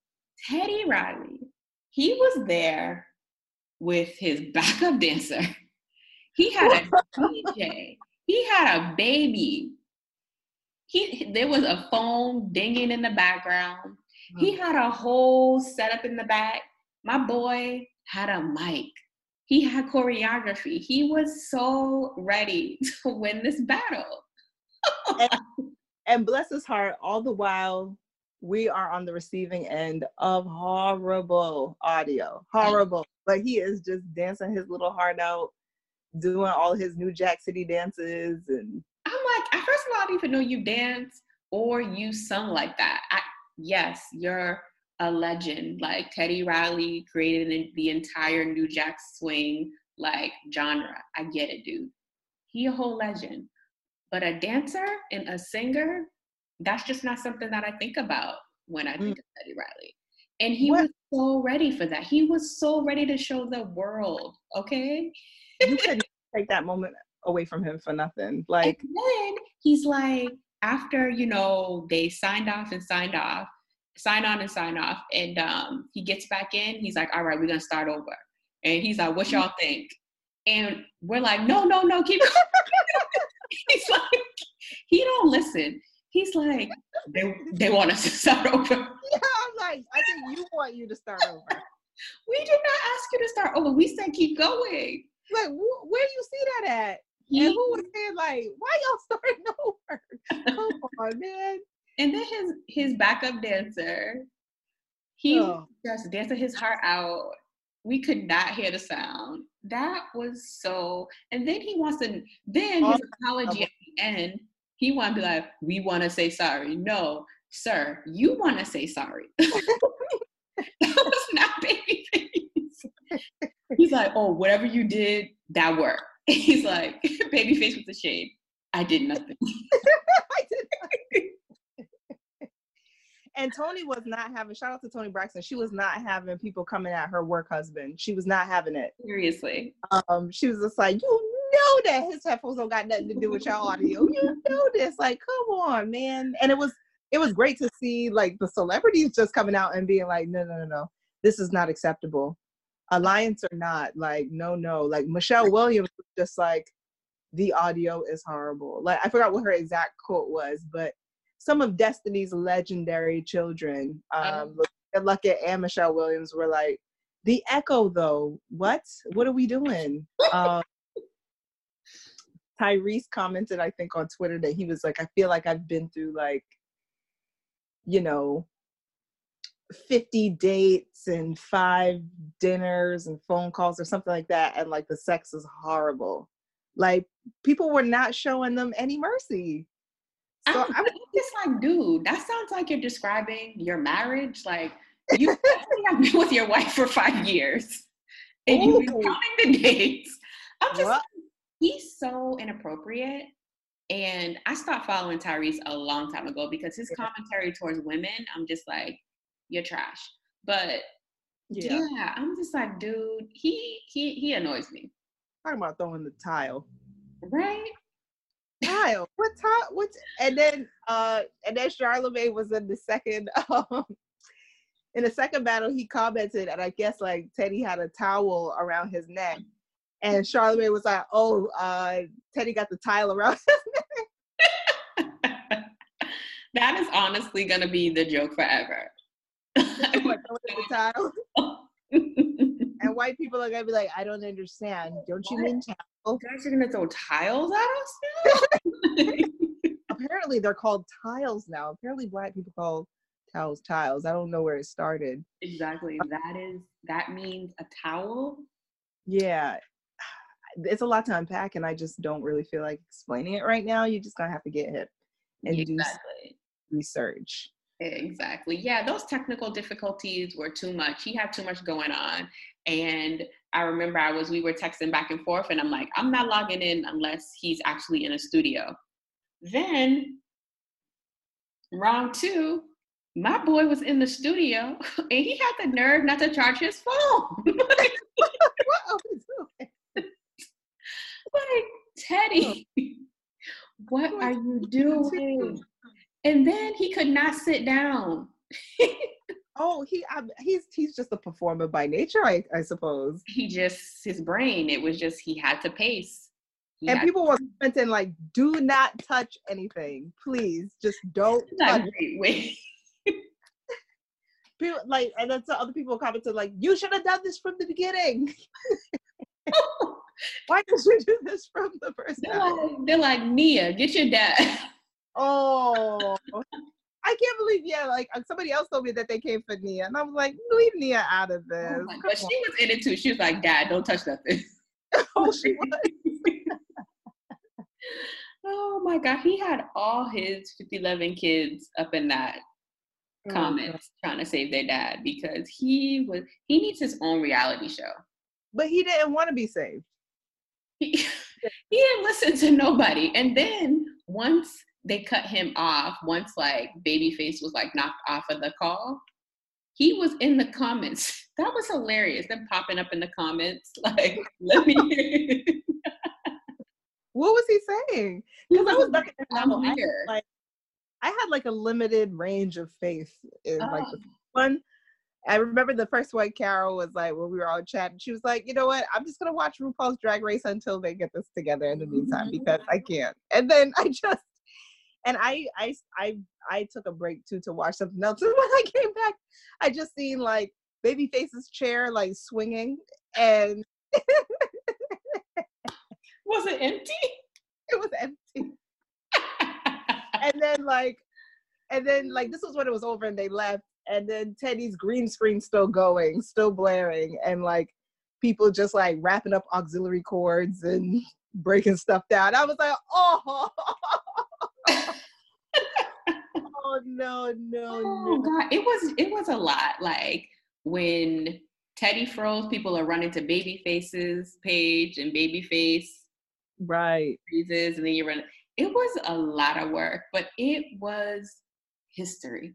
teddy riley he was there with his backup dancer. He had a DJ. He had a baby. He there was a phone dinging in the background. He had a whole setup in the back. My boy had a mic. He had choreography. He was so ready to win this battle. and, and bless his heart, all the while we are on the receiving end of horrible audio. Horrible. But he is just dancing his little heart out, doing all his new Jack City dances and I'm like, at first of all, I didn't even know you dance or you sung like that. I, yes, you're a legend. Like Teddy Riley created the entire New Jack Swing like genre. I get it, dude. He a whole legend. But a dancer and a singer, that's just not something that I think about when I think mm. of Teddy Riley. And he what? was so ready for that. He was so ready to show the world. Okay. you couldn't take that moment away from him for nothing. Like and then he's like, after you know they signed off and signed off, sign on and sign off, and um, he gets back in. He's like, all right, we're gonna start over. And he's like, what y'all think? And we're like, no, no, no, keep going. he's like, he don't listen. He's like, they, they want us to start over. Yeah, I'm like, I think you want you to start over. we did not ask you to start over. We said keep going. Like, wh- where do you see that at? He, and who was saying like, why y'all starting over? Come on, man. And then his his backup dancer, he oh. just dancing his heart out. We could not hear the sound. That was so. And then he wants to. Then his apology at the end he want to be like, we want to say sorry. No, sir, you want to say sorry. that was not babyface. He's like, oh, whatever you did, that worked. He's like, babyface with the shade. I did nothing. I did nothing. and Toni was not having shout out to Toni Braxton. She was not having people coming at her work husband. She was not having it. Seriously. Um, she was just like, you know that his headphones don't got nothing to do with your audio. You know this. Like, come on, man. And it was it was great to see like the celebrities just coming out and being like, no, no, no, no, this is not acceptable. Alliance or not, like, no, no. Like Michelle Williams was just like, the audio is horrible. Like I forgot what her exact quote was, but some of Destiny's legendary children, um, oh. Luckett and Michelle Williams were like, the echo though, what? What are we doing? um, Tyrese commented, I think, on Twitter that he was like, I feel like I've been through like, you know, 50 dates and five dinners and phone calls or something like that. And like the sex is horrible. Like people were not showing them any mercy. So I'm, I'm just like, dude, that sounds like you're describing your marriage. Like you have been with your wife for five years and you've been counting the dates. I'm just what? He's so inappropriate. And I stopped following Tyrese a long time ago because his commentary towards women, I'm just like, you're trash. But yeah, yeah I'm just like, dude, he he he annoys me. Talking about throwing the tile. Right? Tile. What tile? What? And then, uh, and then Charlemagne was in the second, um, in the second battle. He commented, and I guess like Teddy had a towel around his neck, and Charlemagne was like, "Oh, uh, Teddy got the tile around his neck." that is honestly gonna be the joke forever. and white people are gonna be like, I don't understand. Don't you what? mean towels? Guys are gonna throw tiles at us now." Apparently, they're called tiles now. Apparently, black people call towels tiles. I don't know where it started. Exactly. That is that means a towel. Yeah. It's a lot to unpack, and I just don't really feel like explaining it right now. You're just gonna have to get hip and exactly. do research. Exactly. Yeah, those technical difficulties were too much. He had too much going on. And I remember I was, we were texting back and forth, and I'm like, I'm not logging in unless he's actually in a studio. Then, round two, my boy was in the studio and he had the nerve not to charge his phone. like, Teddy, what are you doing? And then he could not sit down. oh, he I, he's he's just a performer by nature, I, I suppose. He just his brain. It was just he had to pace. He and people to- were commenting like, "Do not touch anything, please. Just don't." touch Wait. people like, and then some other people commented like, "You should have done this from the beginning." Why did you do this from the first they're like, they're like, Nia, get your dad. Oh, I can't believe, yeah, like uh, somebody else told me that they came for Nia. And I was like, leave Nia out of this. Oh but she was in it too. She was like, Dad, don't touch nothing. oh, she was. oh my God. He had all his 5011 kids up in that oh, comments trying to save their dad because he was, he needs his own reality show. But he didn't want to be saved. He, he didn't listen to nobody. And then once they cut him off once like babyface was like knocked off of the call he was in the comments. That was hilarious. Them popping up in the comments like let me what was he saying? Because i was at I had, like i had like a limited range of faith in oh. like the one I remember the first one Carol was like when we were all chatting, she was like, you know what, I'm just gonna watch RuPaul's Drag Race until they get this together in the meantime mm-hmm. because I can't. And then I just and I I I I took a break too to watch something else. And when I came back, I just seen like Babyface's chair like swinging, and was it empty? It was empty. and then like, and then like this was when it was over and they left, and then Teddy's green screen still going, still blaring, and like people just like wrapping up auxiliary cords and breaking stuff down. I was like, oh. oh no, no, oh, no. God, it was it was a lot. Like when Teddy froze, people are running to Babyface's page and Babyface right freezes, and then you run. It was a lot of work, but it was history.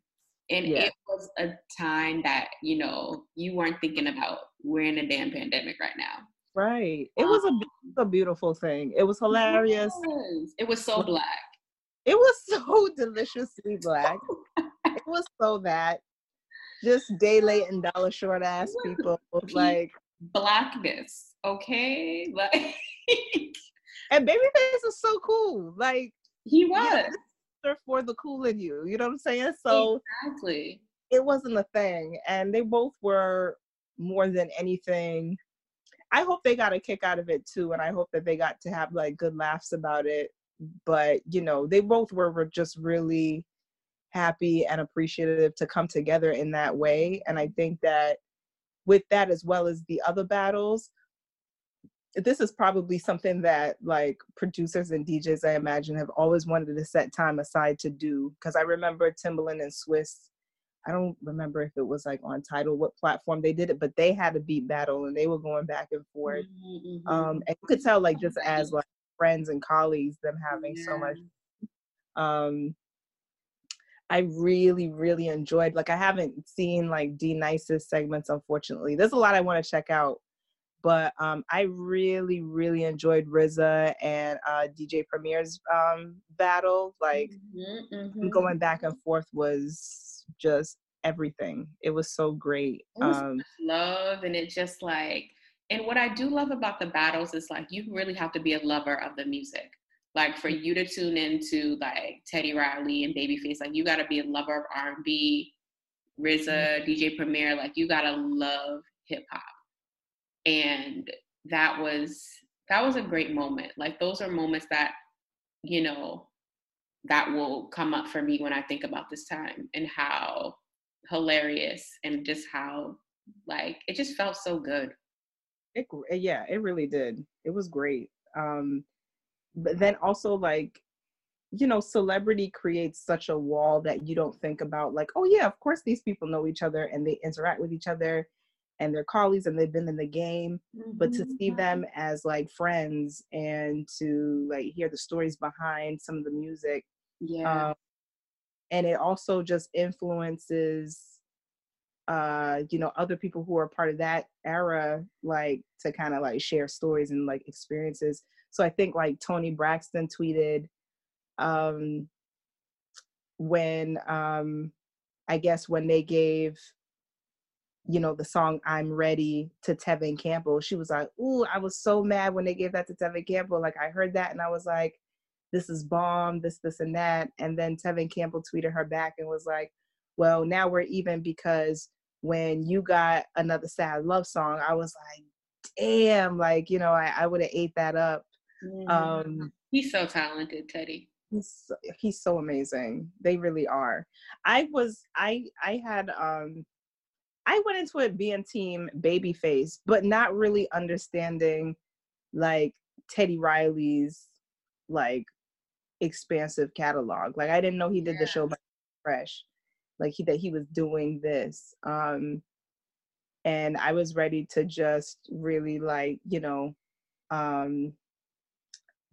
And yeah. it was a time that, you know, you weren't thinking about we're in a damn pandemic right now. Right. It um was a, a beautiful thing. It was hilarious. It was, it was so black. It was so deliciously black. it was so that just day late and dollar short ass people like blackness. Okay, like and Babyface is so cool. Like he was yeah, for the cool in you. You know what I'm saying? So exactly, it wasn't a thing, and they both were more than anything. I hope they got a kick out of it too, and I hope that they got to have like good laughs about it. But you know, they both were, were just really happy and appreciative to come together in that way. And I think that with that as well as the other battles, this is probably something that like producers and DJs I imagine have always wanted to set time aside to do. Cause I remember Timbaland and Swizz I don't remember if it was like on title what platform they did it, but they had a beat battle and they were going back and forth. Mm-hmm. Um, and you could tell like just as like friends and colleagues, them having yeah. so much um I really, really enjoyed. Like I haven't seen like D-Nice's segments, unfortunately. There's a lot I want to check out, but um, I really, really enjoyed RZA and uh, DJ Premier's um, battle. Like mm-hmm, mm-hmm. going back and forth was just everything. It was so great. It was um, love, and it just like, and what I do love about the battles is like you really have to be a lover of the music. Like for you to tune into like Teddy Riley and Babyface, like you got to be a lover of R&B, RZA, mm-hmm. DJ Premier, like you got to love hip hop. And that was that was a great moment. Like those are moments that you know that will come up for me when I think about this time and how hilarious and just how like it just felt so good. It yeah, it really did. It was great. Um but then also like you know celebrity creates such a wall that you don't think about like oh yeah of course these people know each other and they interact with each other and they're colleagues and they've been in the game mm-hmm. but to see them mm-hmm. as like friends and to like hear the stories behind some of the music yeah um, and it also just influences uh you know other people who are part of that era like to kind of like share stories and like experiences so I think like toni Braxton tweeted um, when um, I guess when they gave you know the song I'm Ready to Tevin Campbell, she was like, "Ooh, I was so mad when they gave that to Tevin Campbell. Like I heard that and I was like, this is bomb, this, this, and that." And then Tevin Campbell tweeted her back and was like, "Well, now we're even because." When you got another sad love song, I was like, damn, like, you know, I, I would have ate that up Mm-hmm. Um, he's so talented, Teddy. He's he's so amazing. They really are. I was I I had um I went into it being team babyface, but not really understanding like Teddy Riley's like expansive catalog. Like I didn't know he did yeah. the show by fresh. Like he that he was doing this. Um and I was ready to just really like, you know, um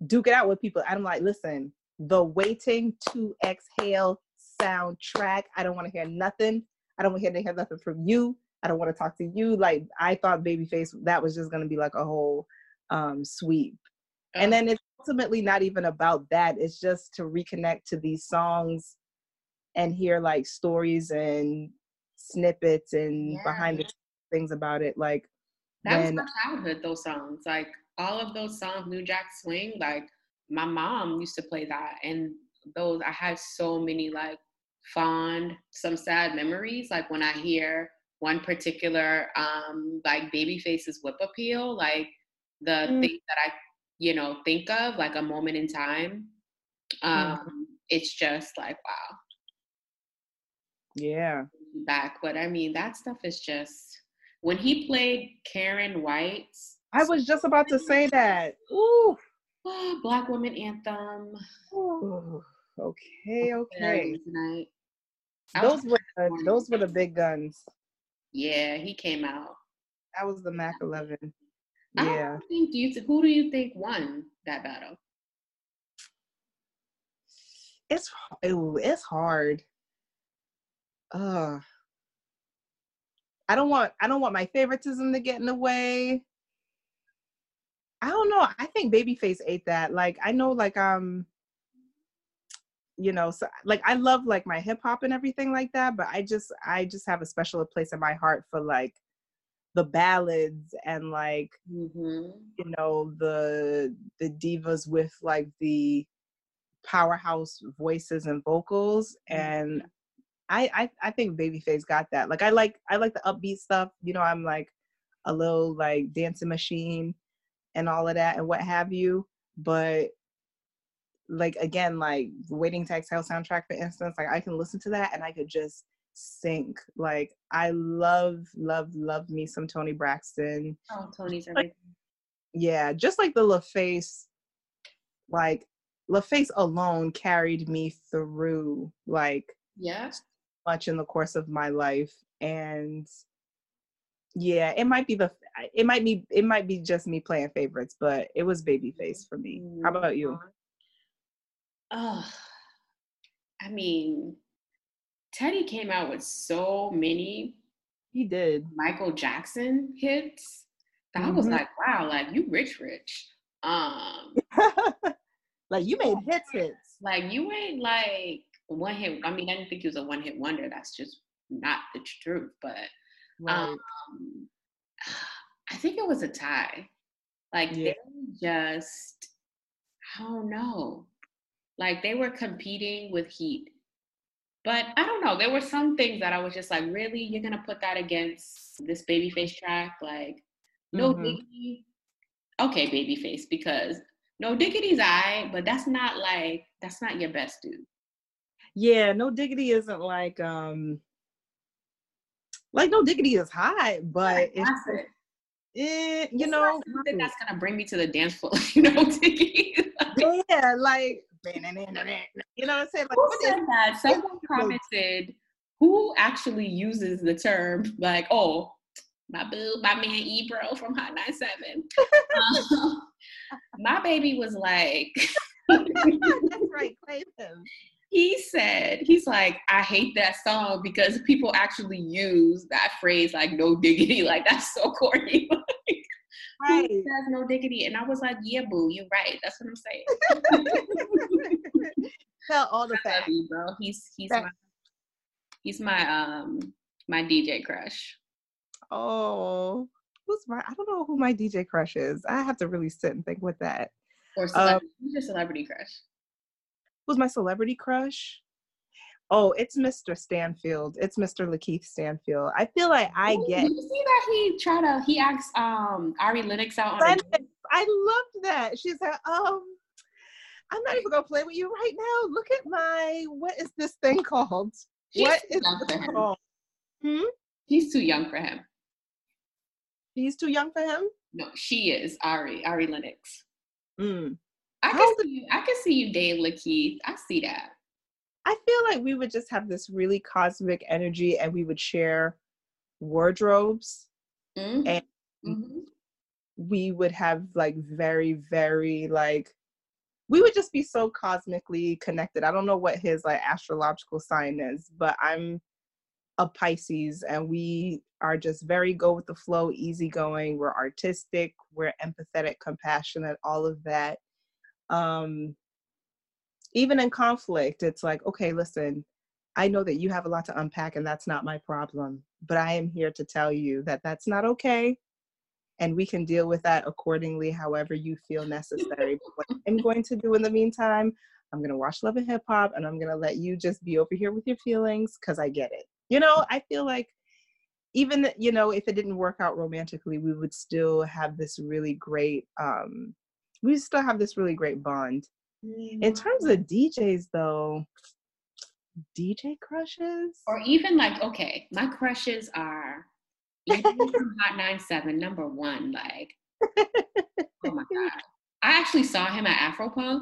duke it out with people. I'm like, listen, the waiting to exhale soundtrack. I don't want to hear nothing. I don't want to hear nothing from you. I don't want to talk to you. Like I thought Babyface that was just gonna be like a whole um sweep. And then it's ultimately not even about that. It's just to reconnect to these songs and hear like stories and snippets and yeah. behind the things about it. Like that when, was my childhood, those songs. Like all of those songs, New Jack Swing, like my mom used to play that. And those, I had so many like fond, some sad memories. Like when I hear one particular, um, like Babyface's Whip Appeal, like the mm. things that I, you know, think of, like a moment in time. Mm. Um, mm. It's just like, wow. Yeah. Back. But I mean, that stuff is just, when he played Karyn White's I was just about to say that. Ooh. Black woman anthem. Ooh. Okay, okay. Tonight. Those were the, those were the big guns. Yeah, he came out. That was the Mac 11. Yeah. think do you who do you think won that battle? It's it's hard. Uh I don't want I don't want my favoritism to get in the way I don't know. I think Babyface ate that. Like I know, like um, you know, so like I love like my hip hop and everything like that, but I just I just have a special place in my heart for like the ballads and like Mm-hmm. you know the the divas with like the powerhouse voices and vocals and I, I I think Babyface got that. Like I like I like the upbeat stuff. You know, I'm like a little like dancing machine and all of that and what have you. But like again, like Waiting to Exhale soundtrack, for instance, like I can listen to that and I could just sink. Like I love, love, love me some Toni Braxton. Oh, Toni's Like- Yeah, just like the LaFace, like LaFace alone carried me through like Yeah. much in the course of my life and yeah it might be the it might be it might be just me playing favorites but it was babyface for me how about you mm-hmm. Oh, I mean, Teddy came out with so many he did Michael Jackson hits that I was like, wow, like you rich, rich. Um, like you made hits hits like you ain't like one hit. I mean, I didn't think he was a one hit wonder. That's just not the truth. But right um, I think it was a tie. Like Yeah. they just, I don't know. Like they were competing with Heat. But I don't know. There were some things that I was just like, really? You're gonna put that against this babyface track? Like, no Mhm. diggity. Okay, babyface, because no diggity's I, but that's not like that's not your best dude. yeah no diggity isn't like um like no diggity is hot but it's That's it. eh, you It's know something that's gonna bring me to the dance floor. you know, diggity. yeah like you know what i'm saying like Who what is said that? Someone commented, who actually uses the term like, oh, my boo, my man Ebro from Hot 97. Um, my baby was like, that's right him he said, he's like, I hate that song because people actually use that phrase like no diggity. Like that's so corny. Who right says no diggity? And I was like, yeah, boo, you're right. That's what I'm saying. Tell all the I facts. you, bro. He's he's my he's my um my DJ crush. Oh, who's my? I don't know who my DJ crush is. I have to really sit and think with that. Or celebrity. Who's your celebrity crush? Who's my celebrity crush? Oh, it's Mr. Stanfield. It's Mr. Lakeith Stanfield. I feel like I Ooh, get. Did you see that he tried to he asked um Ari Lennox out on a I loved that. She's like, um, I'm not even gonna play with you right now. Look at my what is this thing called? She's what is this called? Hmm? He's too young for him. He's too young for him? No, she is Ari, Ari Lennox. Mm. I How can see you, I can see you Dave Lakeith. I see that. I feel like we would just have this really cosmic energy and we would share wardrobes. Mhm. And- Mhm. We would have like very, very like we would just be so cosmically connected. I don't know what his like astrological sign is, but I'm a Pisces and we are just very go with the flow, easygoing. We're artistic, we're empathetic, compassionate, all of that. Um even in conflict, it's like, okay, listen, I know that you have a lot to unpack and that's not my problem, but I am here to tell you that that's not okay. And we can deal with that accordingly, however you feel necessary. But what I'm going to do in the meantime, I'm going to watch Love and Hip Hop and I'm going to let you just be over here with your feelings because I get it. You know, I feel like even, you know, if it didn't work out romantically, we would still have this really great, um, we still have this really great bond. In terms of DJs, though, DJ crushes. or even like, okay, my crushes are even from Hot 97, number one. Like, oh my God. I actually saw him at Afropunk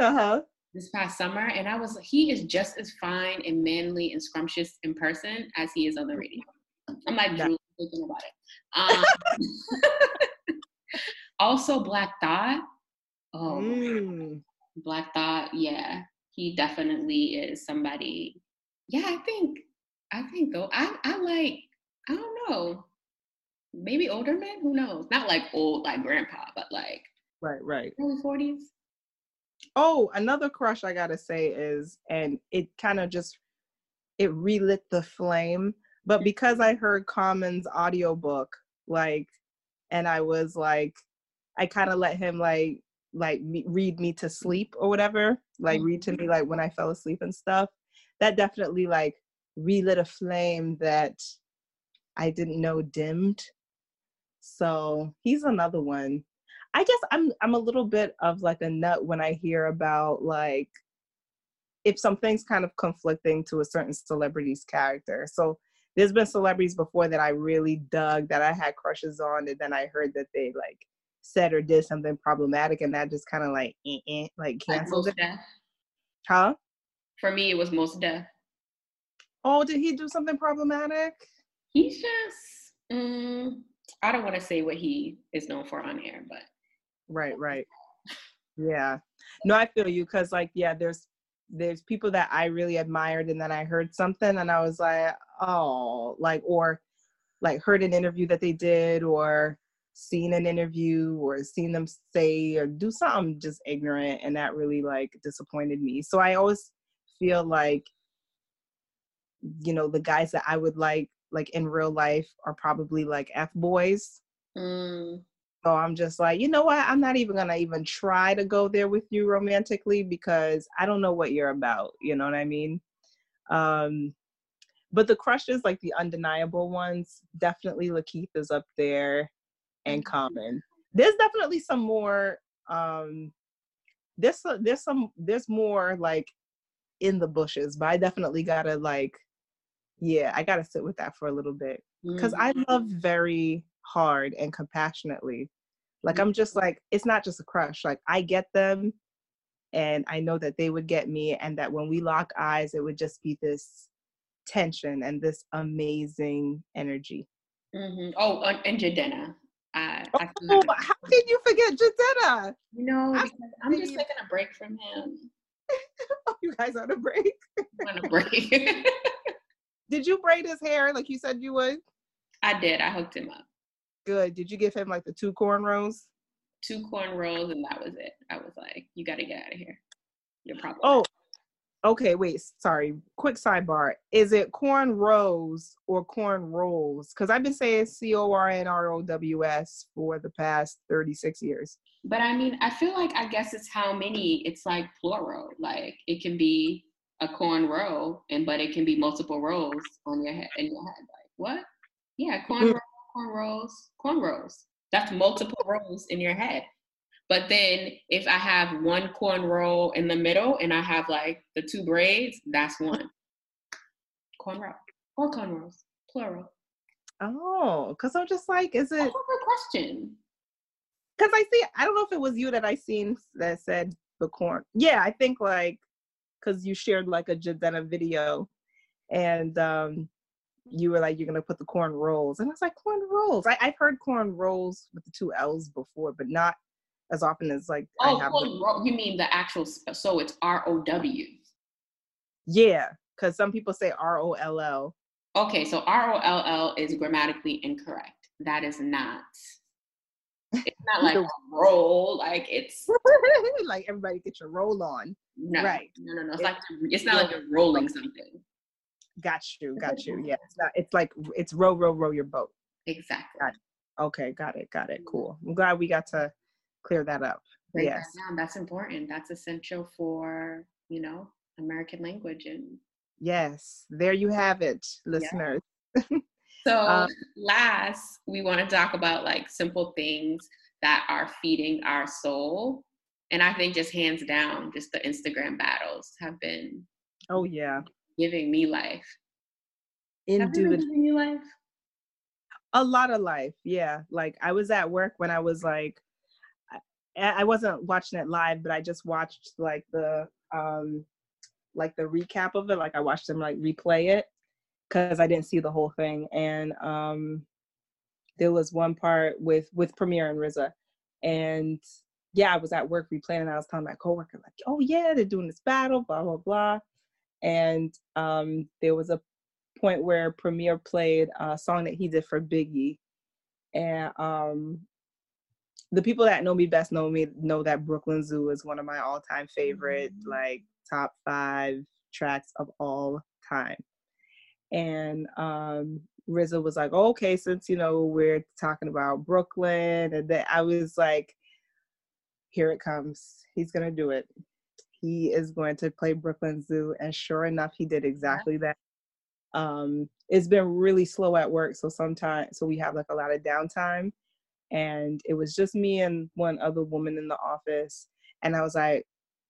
Uh huh. this past summer, and I was he is just as fine and manly and scrumptious in person as he is on the radio. I'm like drooling thinking about it. Um, also, Black Thought. Oh, Mm. Black Thought. Yeah, he definitely is somebody. Yeah, I think I think though I I like I don't know maybe older men who knows not like old like grandpa but like Right, right. Early 40s. Oh, another crush I gotta say is, and it kind of just it relit the flame. But because I heard Common's audiobook, like, and I was like, I kind of let him like like me, read me to sleep or whatever, like read to me mm-hmm. like when I fell asleep and stuff. That definitely like relit a flame that I didn't know dimmed. So he's another one. I guess I'm I'm a little bit of like a nut when I hear about like if something's kind of conflicting to a certain celebrity's character. So there's been celebrities before that I really dug that I had crushes on, and then I heard that they like said or did something problematic, and that just kind of like eh, eh, like canceled like it. Def. Huh? For me, it was Mos Def Oh, did he do something problematic? He's just, mm, I don't want to say what he is known for on air, but Right, right. Yeah. No, I feel you because like yeah, there's there's people that I really admired and then I heard something and I was like, oh, like or like heard an interview that they did or seen an interview or seen them say or do something just ignorant and that really like disappointed me. So I always feel like you know the guys that I would like like in real life are probably like F boys. mm, So I'm just like, you know what? I'm not even gonna even try to go there with you romantically because I don't know what you're about. You know what I mean? Um, but the crushes, like the undeniable ones, definitely Lakeith is up there and Common. There's definitely some more. Um, there's there's some there's more like in the bushes, but I definitely gotta like, yeah, I gotta sit with that for a little bit because mm. I love very hard and compassionately. Like I'm just like it's not just a crush. Like I get them, and I know that they would get me, and that when we lock eyes, it would just be this tension and this amazing energy. Mhm. Oh, and, and Jadena. I, I Oh, like- how can you forget Jadena? you know, I'm just taking a break from him. Oh, you guys on a break. On a break. Did you braid his hair like you said you would? I did. I hooked him up. Good. Did you give him like the two cornrows? Two cornrows, and that was it. I was like, you got to get out of here. You're probably. Oh, okay. Wait. Sorry. Quick sidebar. Is it corn rows or corn rolls? Because I've been saying C O R N R O W S for the past 36 years. But I mean, I feel like I guess it's how many. It's like plural. Like it can be a corn row, and but it can be multiple rows on your head in your head. Like what? Yeah, corn Mm. row, corn rows, corn rows. That's multiple rows in your head. But then if I have one corn roll in the middle and I have like the two braids, that's one corn roll or corn rolls, plural. Oh, because I'm just like, is That's a good question. Because I see, I don't know if it was you that I seen that said the corn. Yeah, I think like, because you shared like a Jadena video, and um, you were like, you're gonna put the corn rolls, and I was like, corn rolls. I, I've heard corn rolls with the two L's before, but not as often as like Oh, I have. You mean the actual? Sp- so it's R O W. yeah, because some people say R O L L. Okay, so R O L L is grammatically incorrect. That is not. It's not like a roll. Like it's like everybody get your roll on. no, Right. No, no, no. It's It- like it's not like you're rolling something. Got you, got you. Yeah, it's not. It's like it's row, row, row your boat. Exactly. Got Okay, got it, got it. Mm-hmm. Cool. I'm glad we got to clear that up. Break yes. that. That's important. That's essential for you know American language and Yes, there you have it, listeners. So Um, last, we want to talk about like simple things that are feeding our soul. And I think just hands down, just the Instagram battles have been Oh yeah, giving me life. Have they been indubitably. giving you life? A lot of life. Yeah, like I was at work when I was like, I, wasn't watching it live, but I just watched like the um, like the recap of it. Like I watched them like replay it because I didn't see the whole thing, and um, there was one part with with Premier and RZA, and yeah, I was at work replaying, and I was telling my coworker like, "Oh yeah, they're doing this battle, blah blah blah," and um, there was a point where Premier played a song that he did for Biggie, and um, the people that know me best know me know that Brooklyn Zoo is one of my all-time favorite, mm-hmm. like top five tracks of all time. And um RZA was like, oh, okay, since you know we're talking about Brooklyn, and then I was like, here it comes. He's gonna do it. He is going to play Brooklyn Zoo, and sure enough, he did exactly that. Um, it's been really slow at work, so sometimes so we have like a lot of downtime and it was just me and one other woman in the office and i was like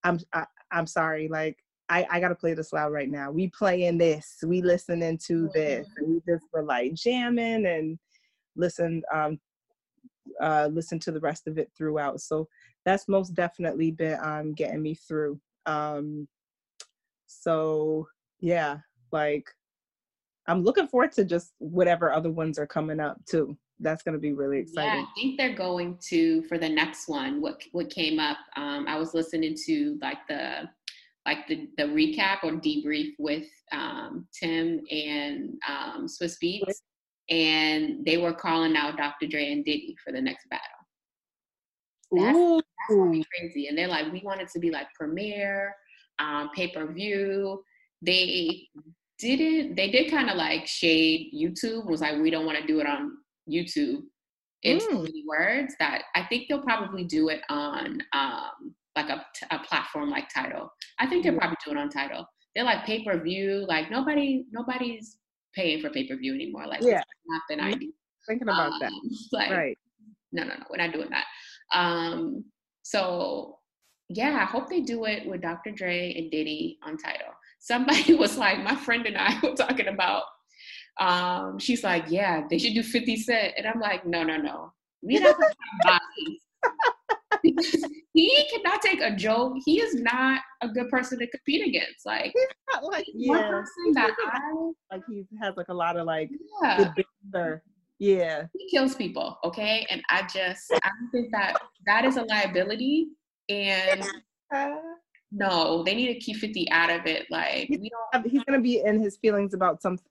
i'm I, am i am sorry like I, I gotta play this loud right now. We playing this. We listening to this. And we just were like jamming and listen um uh listen to the rest of it throughout. So that's most definitely been um getting me through. Um so yeah like i'm looking forward to just whatever other ones are coming up too that's going to be really exciting. Yeah, I think they're going to for the next one. What what came up? Um, I was listening to like the like the the recap or debrief with um, Tim and um, Swizz Beatz, and they were calling out Dr. Dre and Diddy for the next battle. That's, that's gonna be crazy. And they're like, we want it to be like premiere, um, pay per view. They didn't. They did kind of like shade YouTube. Was like, we don't want to do it on YouTube in mm. words that I think they'll probably do it on um, like a, a platform like Tidal. I think they'll probably do it on Tidal. They're like pay per view. Like nobody, nobody's paying for pay per view anymore. Like yeah, not the nineties. Thinking about um, that. Like, right. No, no, no. We're not doing that. Um, so yeah, I hope they do it with Dr. Dre and Diddy on Tidal. Somebody was like, my friend and I were talking about um, she's like, yeah, they should do 50 Cent. And I'm like, no, no, no. We not he cannot take a joke. He is not a good person to compete against. Like, he's not like yeah, person that I like. He has like a lot of like yeah. Yeah, he kills people. Okay, and I just I don't think that that is a liability. And no, they need to keep 50 out of it. Like we don't he's gonna be in his feelings about something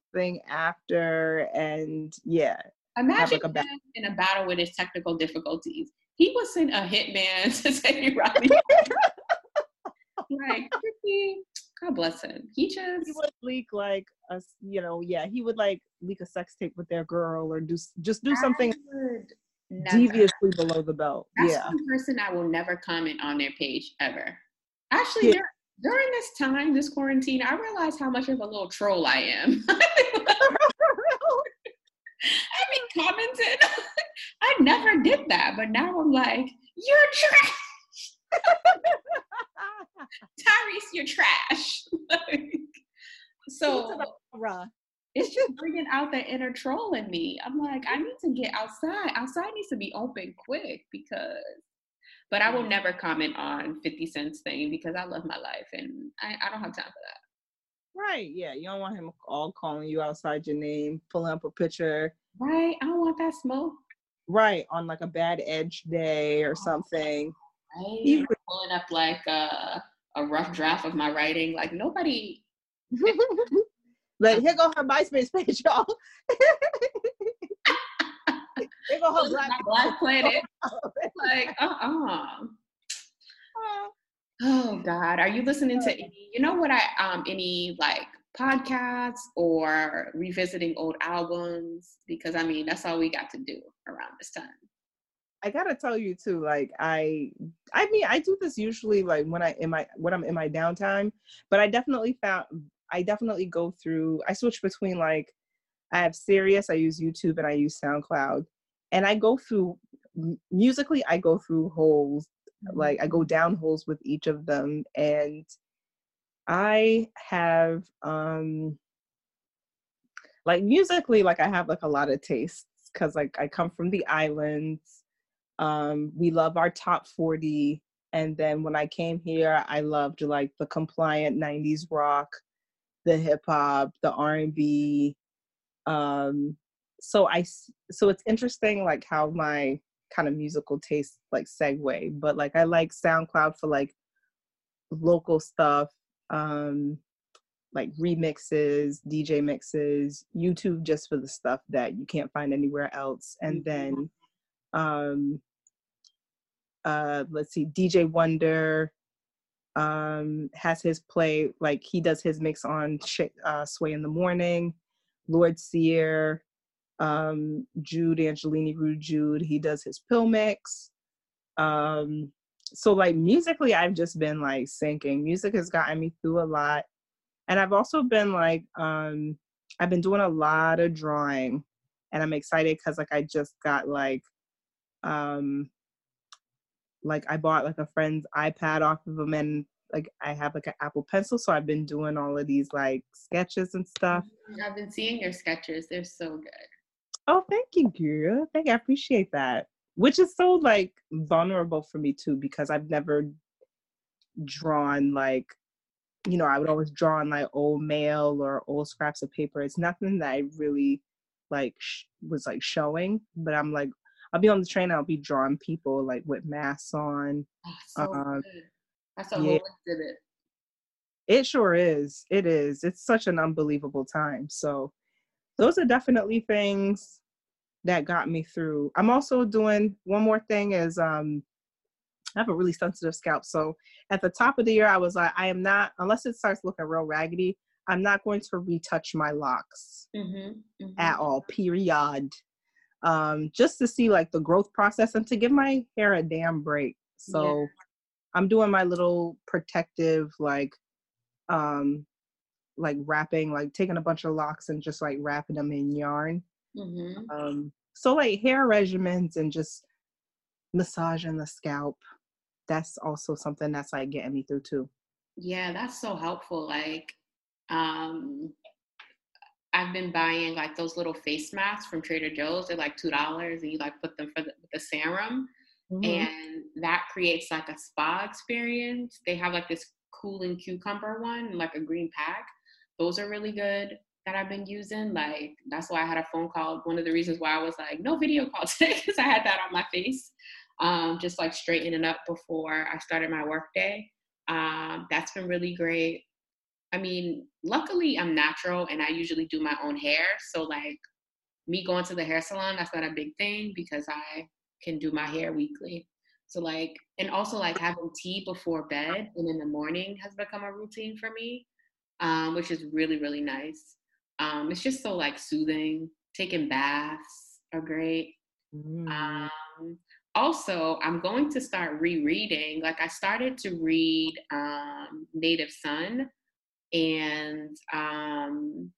after and yeah. Imagine like a in a battle with his technical difficulties. He was sent a hitman to say Riley. like God bless him. He just he would leak like a you know, yeah, he would like leak a sex tape with their girl or do just do something deviously below the belt. That's yeah. one person I will never comment on their page ever. Actually, yeah. During this time, this quarantine, I realized how much of a little troll I am. I mean, been commenting. I never did that, but now I'm like, you're trash. Tyrese, you're trash. like, so it's just bringing out the inner troll in me. I'm like, I need to get outside. Outside needs to be open quick because but I will mm-hmm. never comment on 50 Cent's thing because I love my life and I, I don't have time for that. Right. Yeah. You don't want him all calling you outside your name, pulling up a picture. Right. I don't want that smoke. Right. On like a bad edge day or oh, something. Right. Even pulling up like a, a rough draft of my writing. Like nobody. like here go her MySpace page, y'all. They go her black, black planet. like, uh-uh. Oh God. Are you listening to any, you know what I um any like podcasts or revisiting old albums? Because I mean that's all we got to do around this time. I gotta tell you too, like I I mean I do this usually like when I in my when I'm in my downtime, but I definitely found I definitely go through I switch between like I have Sirius, I use YouTube and I use SoundCloud and I go through musically, I go through holes, like I go down holes with each of them, and I have um like musically, like I have like a lot of tastes because like I come from the islands. Um, we love our top 40 and then when i came here i loved like the compliant 90s rock the hip hop the r&b um so I so it's interesting like how my kind of musical taste like segue, but like I like SoundCloud for like local stuff, um, like remixes, DJ mixes, YouTube just for the stuff that you can't find anywhere else, and mm-hmm. then um uh let's see dj wonder um has his play like he does his mix on uh, sway in the morning lord sear um jude angelini rude jude. He does his pill mix. Um so like musically i've just been like sinking. Music has gotten me through a lot. And i've also been like um i've been doing a lot of drawing. And i'm excited because like i just got like um like I bought like a friend's iPad off of them and like I have like an Apple Pencil, so I've been doing all of these like sketches and stuff. I've been seeing your sketches; they're so good. Oh, thank you, girl. Thank you. I appreciate that. Which is so like vulnerable for me too, because I've never drawn like, you know, I would always draw on like old mail or old scraps of paper. It's nothing that I really like sh- was like showing, but I'm like I'll be on the train. I'll be drawing people like with masks on. Oh, so um, good. That's a yeah. whole exhibit. It sure is. It is. It's such an unbelievable time. So those are definitely things that got me through. I'm also doing one more thing is um I have a really sensitive scalp. So at the top of the year I was like I am not unless it starts looking real raggedy, I'm not going to retouch my locks mm-hmm, mm-hmm. at all. Period um, just to see like the growth process and to give my hair a damn break. So yeah. I'm doing my little protective like um like wrapping, like taking a bunch of locks and just like wrapping them in yarn. Mm-hmm. Um, so like hair regimens and just massaging the scalp. That's also something that's like getting me through too. Yeah, that's so helpful. Like, um, I've been buying like those little face masks from Trader Joe's. They're like two dollars, and you like put them for the, the serum, mm-hmm. and that creates like a spa experience. They have like this cooling cucumber one, like a green pack. Those are really good that I've been using. Like that's why I had a phone call. One of the reasons why I was like, no video call today because I had that on my face, um, just like straightening up before I started my workday. Um, that's been really great. I mean, luckily I'm natural and I usually do my own hair. So like me going to the hair salon, that's not a big thing because I can do my hair weekly. So like and also like having tea before bed and in the morning has become a routine for me, um, which is really, really nice. Um, it's just so like soothing. Taking baths are great. Mm. Um, also, I'm going to start rereading. Like I started to read um, Native Son and um,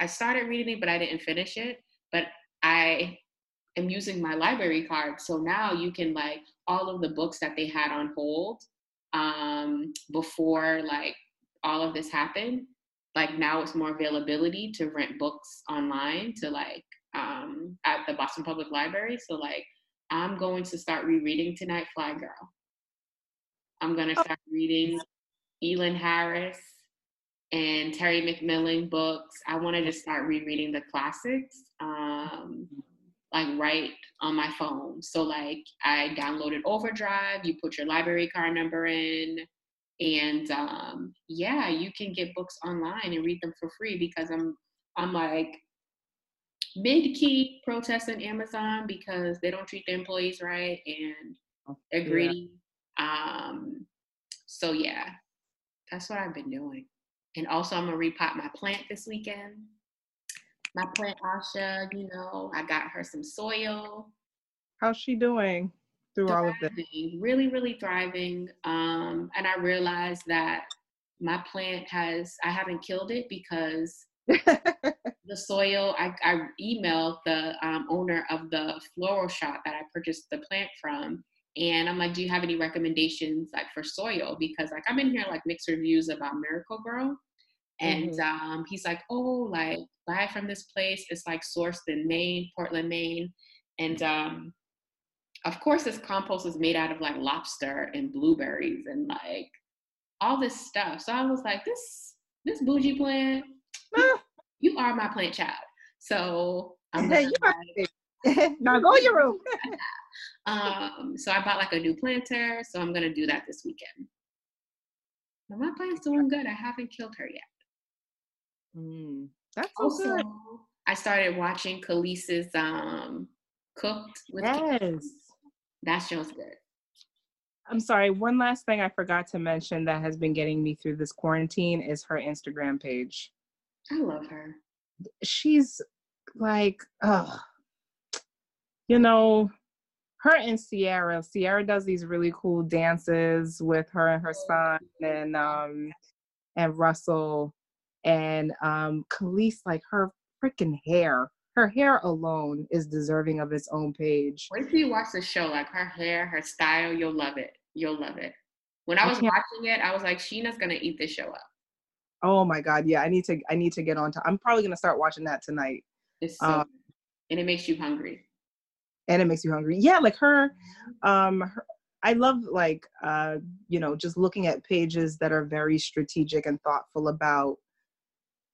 I started reading it, but I didn't finish it. But I am using my library card, so now you can like all of the books that they had on hold um, before like all of this happened. Like now it's more availability to rent books online to like um, at the Boston Public Library. So like I'm going to start rereading tonight, Fly Girl. I'm gonna oh. start reading Elin Harris and Terry McMillan books. I want to just start rereading the classics, um, like right on my phone. So like I downloaded Overdrive. You put your library card number in, and um, yeah, you can get books online and read them for free because I'm I'm like mid key protesting Amazon because they don't treat their employees right and oh, they're greedy. Yeah. Um, so yeah, that's what I've been doing. And also, I'm gonna repot my plant this weekend. My plant Asha, you know, I got her some soil. How's she doing through thriving, all of this? Really, really thriving. Um, and I realized that my plant has, I haven't killed it because the soil, I, I emailed the um, owner of the floral shop that I purchased the plant from. And I'm like, do you have any recommendations like for soil? Because like I'm in here like mixed reviews about Miracle-Gro. And mm-hmm. um, he's like, oh, like buy from this place. It's like sourced in Maine, Portland, Maine. And um, of course, this compost is made out of like lobster and blueberries and like all this stuff. So I was like, this this bougie plant, you are my plant child. So I'm gonna, now go your room. um, so I bought like a new planter. So I'm gonna do that this weekend. But my plant's doing good. I haven't killed her yet. Mm, that's so also, good. I started watching Kelis's um, Cooked with Yes. That show's good. I'm sorry. One last thing I forgot to mention that has been getting me through this quarantine is her Instagram page. I love her. She's like, oh, you know, her and Sierra. Sierra does these really cool dances with her and her son and um and Russell and um Kelis, like her freaking hair. Her hair alone is deserving of its own page. Wait till you watch the show, like her hair, her style, you'll love it. You'll love it. When I was watching it, I was like, Sheena's gonna eat this show up. Oh my god, yeah. I need to I need to get on to I'm probably gonna start watching that tonight. It's so um, and it makes you hungry. And it makes you hungry. Yeah, like her, um her, I love like uh, you know, just looking at pages that are very strategic and thoughtful about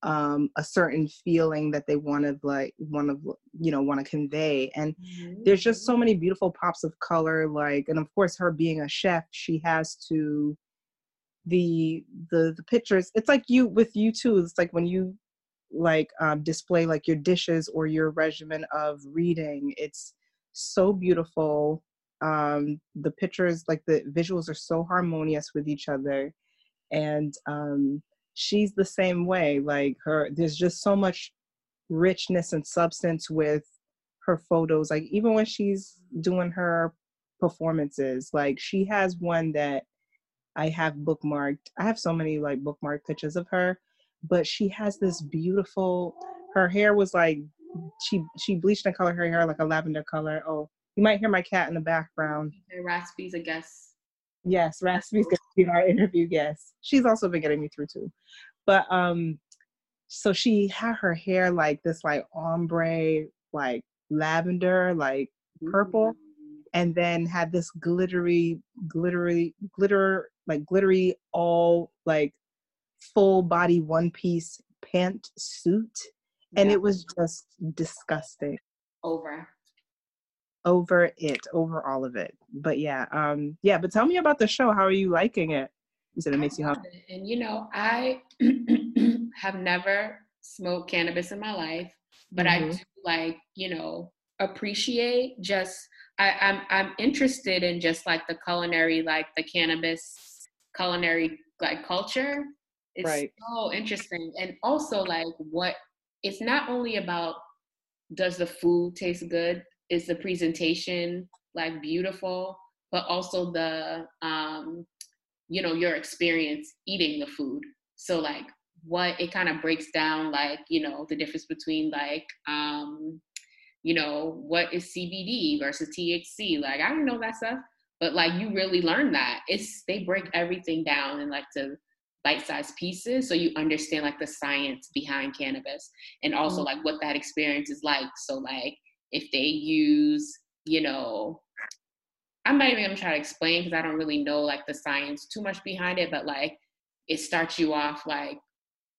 um, a certain feeling that they want to like want to you know want to convey and mm-hmm. there's just so many beautiful pops of color like and of course her being a chef she has to the the the pictures it's like you with you too it's like when you like um, display like your dishes or your regimen of reading it's so beautiful um the pictures like the visuals are so harmonious with each other and um she's the same way like her there's just so much richness and substance with her photos like even when she's doing her performances like she has one that i have bookmarked. I have so many like bookmarked pictures of her but she has this beautiful her hair was like she she bleached and colored her hair like a lavender color. Oh you might hear my cat in the background. Hey, raspy's a guest Yes, Raspy's gonna be our interview guest. She's also been getting me through too. But um so she had her hair like this like ombre, like lavender, like purple, mm-hmm. and then had this glittery, glittery, glitter, like glittery all like full body one piece pant suit. And yeah. it was just disgusting. Over over it, over all of it. But yeah, um, yeah. But tell me about the show. How are you liking it? You said it makes you happy. And you know, I have never smoked cannabis in my life, but mm-hmm. I do like you know appreciate just I, I'm I'm interested in just like the culinary, like the cannabis culinary like culture. It's right. so interesting, and also like what it's not only about does the food taste good is the presentation like beautiful, but also the um, you know your experience eating the food. So like what it kind of breaks down like you know the difference between like um, you know what is CBD versus THC. Like I didn't know that stuff, but like you really learn that. It's they break everything down and like to bite-sized pieces so you understand like the science behind cannabis and also mm-hmm. like what that experience is like so like if they use, you know, I'm not even gonna try to explain because I don't really know like the science too much behind it, but like it starts you off like,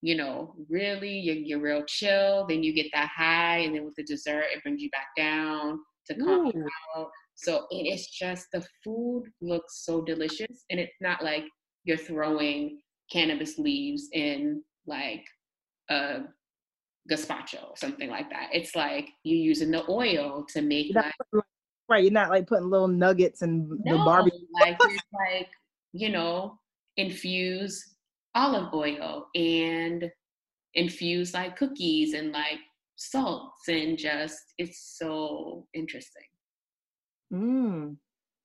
you know, really you're, you're real chill, then you get that high, and then with the dessert, it brings you back down to calm you mm. out. So it is just the food looks so delicious, and it's not like you're throwing cannabis leaves in like a gazpacho or something like that. It's like you're using the oil to make like, right. You're not like putting little nuggets and no, the barbecue. like you're like you know infuse olive oil and infuse like cookies and like salts and just it's so interesting. Mm.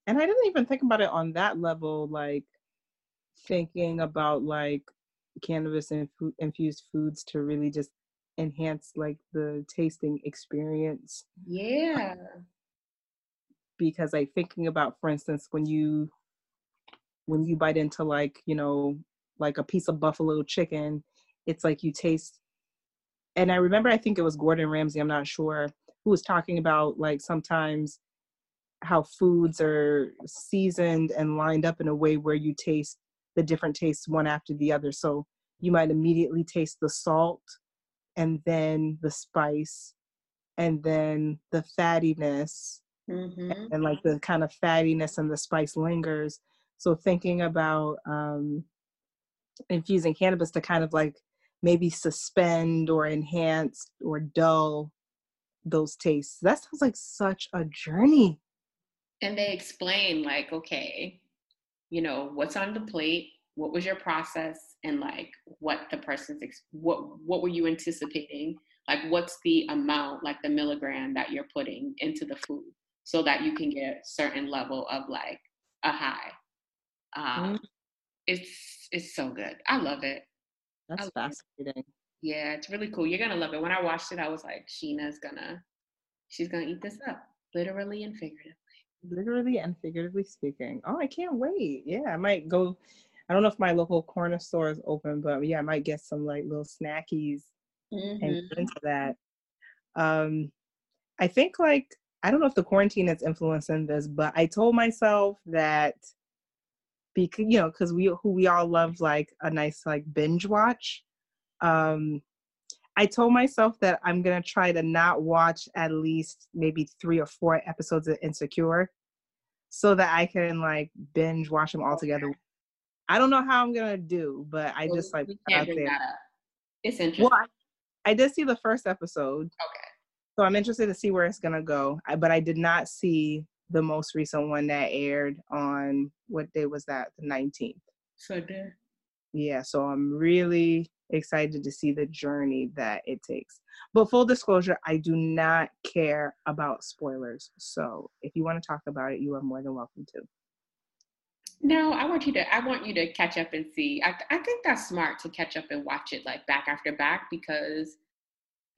And I didn't even think about it on that level, like thinking about like cannabis and infused foods to really just enhance like the tasting experience. Yeah. Because like thinking about for instance when you when you bite into like, you know, like a piece of buffalo chicken, it's like you taste and I remember I think it was Gordon Ramsay, I'm not sure, who was talking about like sometimes how foods are seasoned and lined up in a way where you taste the different tastes one after the other. So you might immediately taste the salt and then the spice and then the fattiness mm-hmm. and, and, like the kind of fattiness and the spice lingers so thinking about um, infusing cannabis to kind of like maybe suspend or enhance or dull those tastes that sounds like such a journey and they explain like okay you know, what's on the plate, what was your process, and like what the person's ex- what what were you anticipating? Like what's the amount, like the milligram that you're putting into the food, so that you can get certain level of like a high. Um, mm It's it's so good. I love it. That's fascinating. It. Yeah, it's really cool. You're gonna love it. When I watched it, I was like, Sheena's gonna, she's gonna eat this up, literally and figuratively. Literally and figuratively speaking. Oh, I can't wait. Yeah, I might go. I don't know if my local corner store is open, but yeah, I might get some like little snackies mm-hmm. and into that. Um, I think like I don't know if the quarantine is influencing this, but I told myself that because you know because we who we all love like a nice like binge watch um i told myself that i'm gonna try to not watch at least maybe three or four episodes of insecure so that i can like binge watch them all together i don't know how i'm gonna do but i well, just like that up. it's interesting well I, I did see the first episode okay so i'm interested to see where it's gonna go I, but i did not see the most recent one that aired on what day was that? The 19th. Sunday. Yeah, so I'm really excited to see the journey that it takes. But full disclosure, I do not care about spoilers. So if you want to talk about it, you are more than welcome to. No, I want you to. I want you to catch up and see. I, I think that's smart to catch up and watch it like back after back because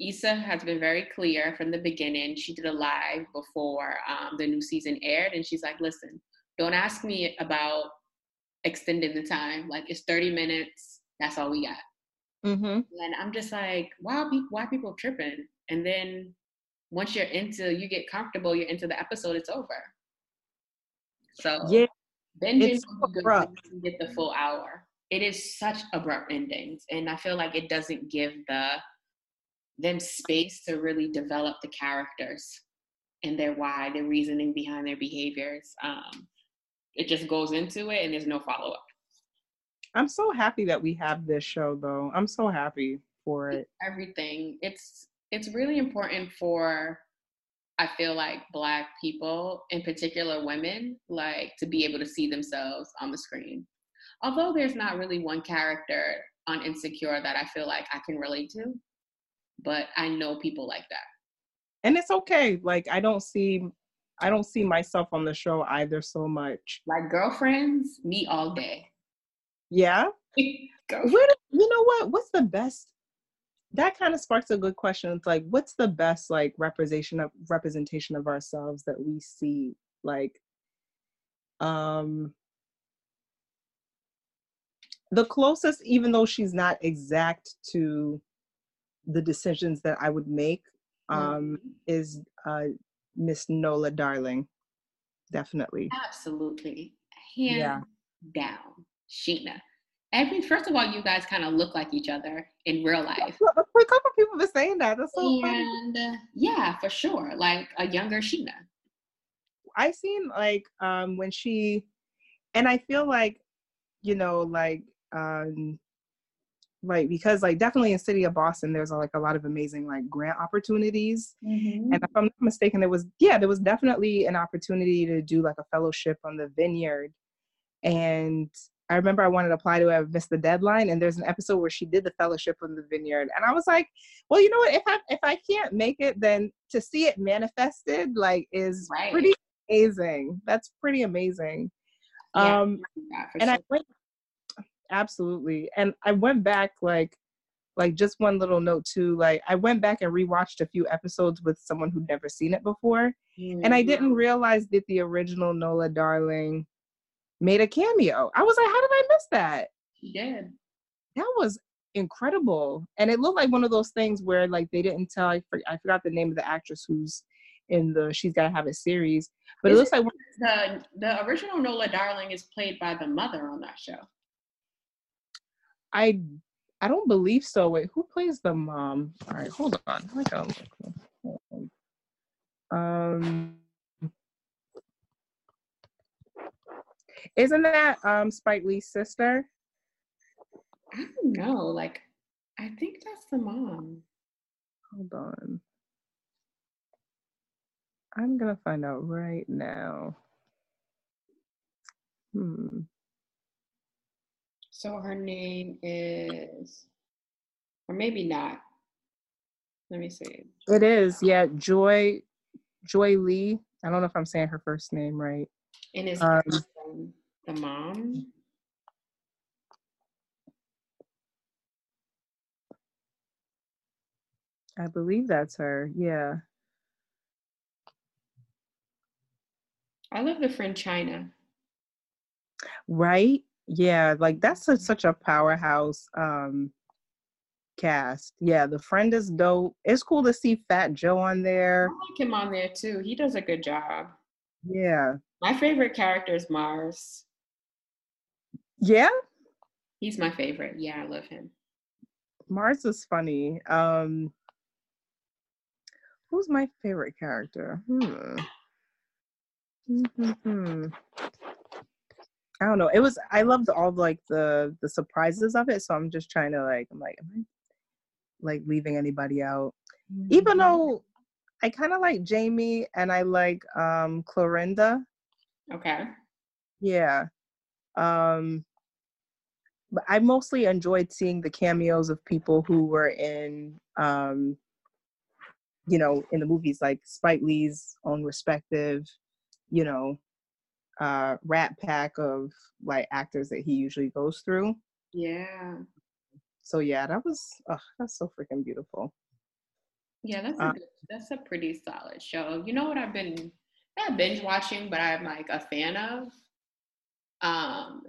Issa has been very clear from the beginning. She did a live before um, the new season aired, and she's like, "Listen, don't ask me about extending the time. Like it's 30 minutes. That's all we got." Mm-hmm. And I'm just like, "Why? Why people tripping?" And then once you're into, you get comfortable. You're into the episode. It's over. So yeah, binging so get the full hour. It is such abrupt endings, and I feel like it doesn't give the them space to really develop the characters and their why, their reasoning behind their behaviors. Um, it just goes into it and there's no follow up. I'm so happy that we have this show though. I'm so happy for it. Everything. It's it's really important for I feel like black people, in particular women, like to be able to see themselves on the screen. Although there's not really one character on Insecure that I feel like I can relate to but I know people like that. And it's okay. Like I don't see I don't see myself on the show either so much. Like girlfriends, me all day. Yeah. Where, you know what? What's the best? That kind of sparks a good question. It's like, what's the best like representation of representation of ourselves that we see? Like, um, the closest, even though she's not exact to the decisions that I would make um, mm-hmm. is uh, Miss Nola Darling, definitely. Absolutely, hands yeah. down, Sheena. Every first of all, you guys kind of look like each other in real life. A couple people have been saying that. That's so and uh, yeah, for sure, like a younger Sheena. I seen like um when she, and I feel like, you know, like um like because like definitely in city of boston there's like a lot of amazing like grant opportunities mm-hmm. and if i'm not mistaken there was yeah there was definitely an opportunity to do like a fellowship on the vineyard and i remember i wanted to apply to it i missed the deadline and there's an episode where she did the fellowship on the vineyard and i was like well you know what if i if i can't make it then to see it manifested like is right. pretty amazing that's pretty amazing yeah, um and sure. i went absolutely. And I went back like like just one little note too like i went back and rewatched a few episodes with someone who'd never seen it before mm-hmm. and i didn't realize that the original nola darling made a cameo i was like how did i miss that she did that was incredible and it looked like one of those things where like they didn't tell i, for, I forgot the name of the actress who's in the she's gotta have a series but Is it looks it, like the the original nola darling is played by the mother on that show I I don't believe so. Wait, who plays the mom? All right, hold on. Um isn't that um Spike Lee's sister? I don't know. Like, I think that's the mom. Hold on. I'm gonna find out right now. Hmm. So her name is, or maybe not. Let me see. It is, yeah. Joy, Joy Lee. I don't know if I'm saying her first name right. And is Um, the mom? I believe that's her. Yeah. I love the friend China. Right? Yeah, like that's a, such a powerhouse um cast. Yeah, the friend is dope. It's cool to see Fat Joe on there. I like him on there too. He does a good job. Yeah. My favorite character is Mars. Yeah, He's my favorite. Yeah, I love him. Mars is funny. Um Who's my favorite character? Hmm. Hmm. I don't know. It was I loved all like the the surprises of it, so I'm just trying to like I'm like am I like leaving anybody out? Even though I kind of like Jamie and I like um Clorinda. Okay. Yeah. Um but I mostly enjoyed seeing the cameos of people who were in um you know, in the movies like Spike Lee's own respective, you know, uh rat pack of like actors that he usually goes through. Yeah. So yeah, that was oh, that's so freaking beautiful. Yeah, that's a Uh, good, that's a pretty solid show. You know what I've been not binge watching, but I'm like a fan of? Um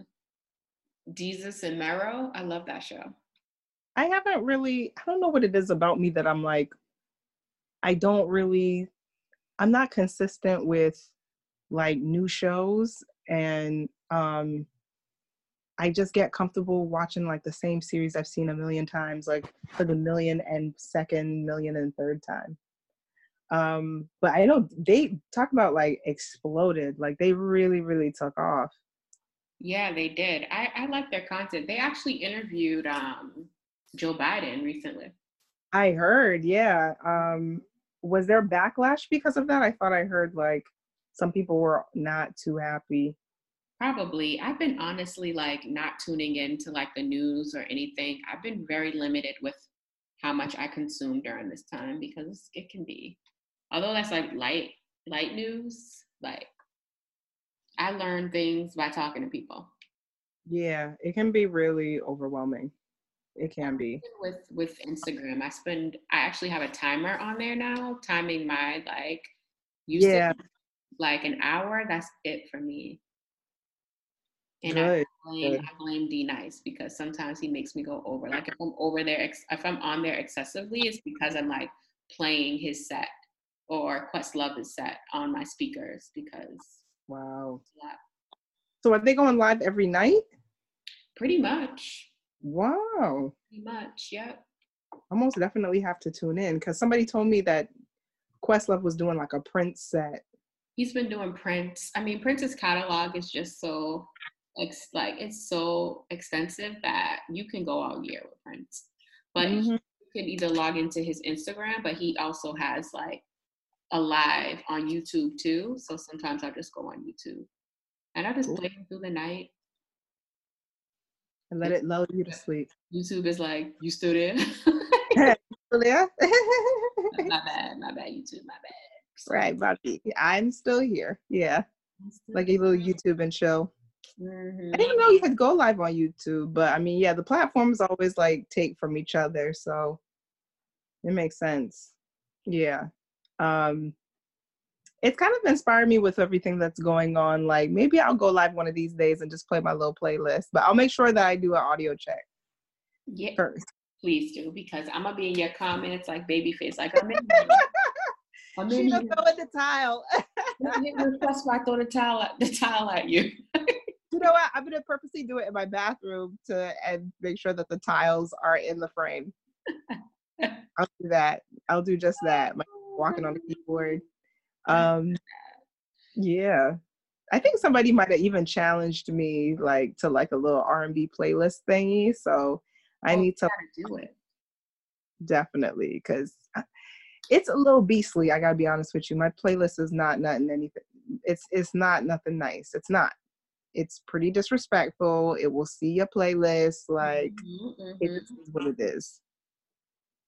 Desus and Mero. I love that show. I haven't really I don't know what it is about me that I'm like I don't really I'm not consistent with like new shows and um I just get comfortable watching like the same series I've seen a million times like for the million and second million and third time. Um but I know they talk about like exploded like they really really took off. Yeah, they did. I, I like their content. They actually interviewed um Joe Biden recently. I heard, yeah. Um, was there backlash because of that? I thought I heard like some people were not too happy. Probably. I've been honestly like not tuning into like the news or anything. I've been very limited with how much I consume during this time because it can be although that's like light light news, like I learn things by talking to people. Yeah, it can be really overwhelming. It can be. With with Instagram, I spend I actually have a timer on there now, timing my like usage Yeah. like an hour. That's it for me. And I blame good. I blame D-Nice because sometimes he makes me go over. Like if I'm over there, if I'm on there excessively, it's because I'm like playing his set or Questlove is set on my speakers because Wow. So are they going live every night? pretty much, Wow. pretty much, yep. I most definitely have to tune in because somebody told me that Questlove was doing like a Prince set. He's been doing Prince. I mean, Prince's catalog is just so ex- like it's so extensive that you can go all year with Prince. But Mhm. you can either log into his Instagram, but he also has like a live on YouTube too. So sometimes I just go on YouTube and I just Cool. play through the night. And let it lull you to sleep. YouTube is like, you still there? Yeah. my bad, my bad, YouTube, my bad. right, Bobby. I'm still here. Yeah. Like a little YouTube and show. Mhm. I didn't know you could go live on YouTube, but I mean, yeah, the platforms always like take from each other, so it makes sense. Yeah. Um it's kind of inspired me with everything that's going on. Like maybe I'll go live one of these days and just play my little playlist, but I'll make sure that I do an audio check Yeah, first. please do because I'm gonna be in your comments like Babyface, like I'm in. I'm in just here. go in the tile. That's why I throw the at, the towel at you. you know what? I'm gonna purposely do it in my bathroom to and make sure that the tiles are in the frame. I'll do that. I'll do just that. My walking on the keyboard. Um yeah. I think somebody might have even challenged me like to like a little R&B playlist thingy, so I Oh, need to do it. definitely cuz it's a little beastly, I got to be honest with you. My playlist is not nothing anything. It's it's not nothing nice. It's not. it's pretty disrespectful. It will see your playlist. Like Mhm, it mhm. just is what it is.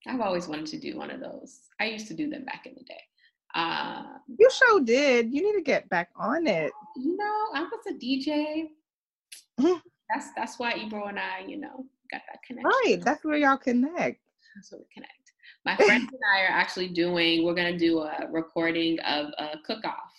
I've always wanted to do one of those. I used to do them back in the day. Um, You sure did. You need to get back on it. you know, I was a DJ. Mhm. that's that's why Ebro and I, you know, got that connection. Right. That's where y'all connect. That's where we connect. My friends and I are actually doing. We're gonna do a recording of a cook-off.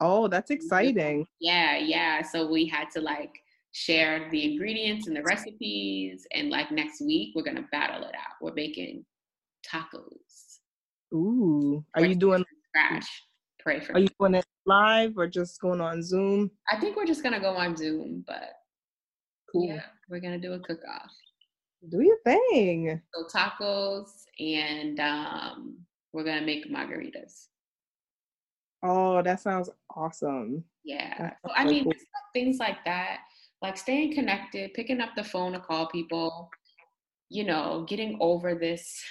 Oh, that's exciting. Yeah, yeah. So we had to like share the ingredients and the recipes, and like next week we're gonna battle it out. We're making tacos. Ooh. Are We're you doing Scratch. Pray for are you me. doing it live or just going on Zoom? I think we're just gonna go on Zoom, but Cool. yeah, we're gonna do a cook-off. Do your thing. So tacos, and um, we're gonna make margaritas. Oh, that sounds awesome. Yeah. That's So, I so mean, cool. things like that, like staying connected, picking up the phone to call people, you know, getting over this,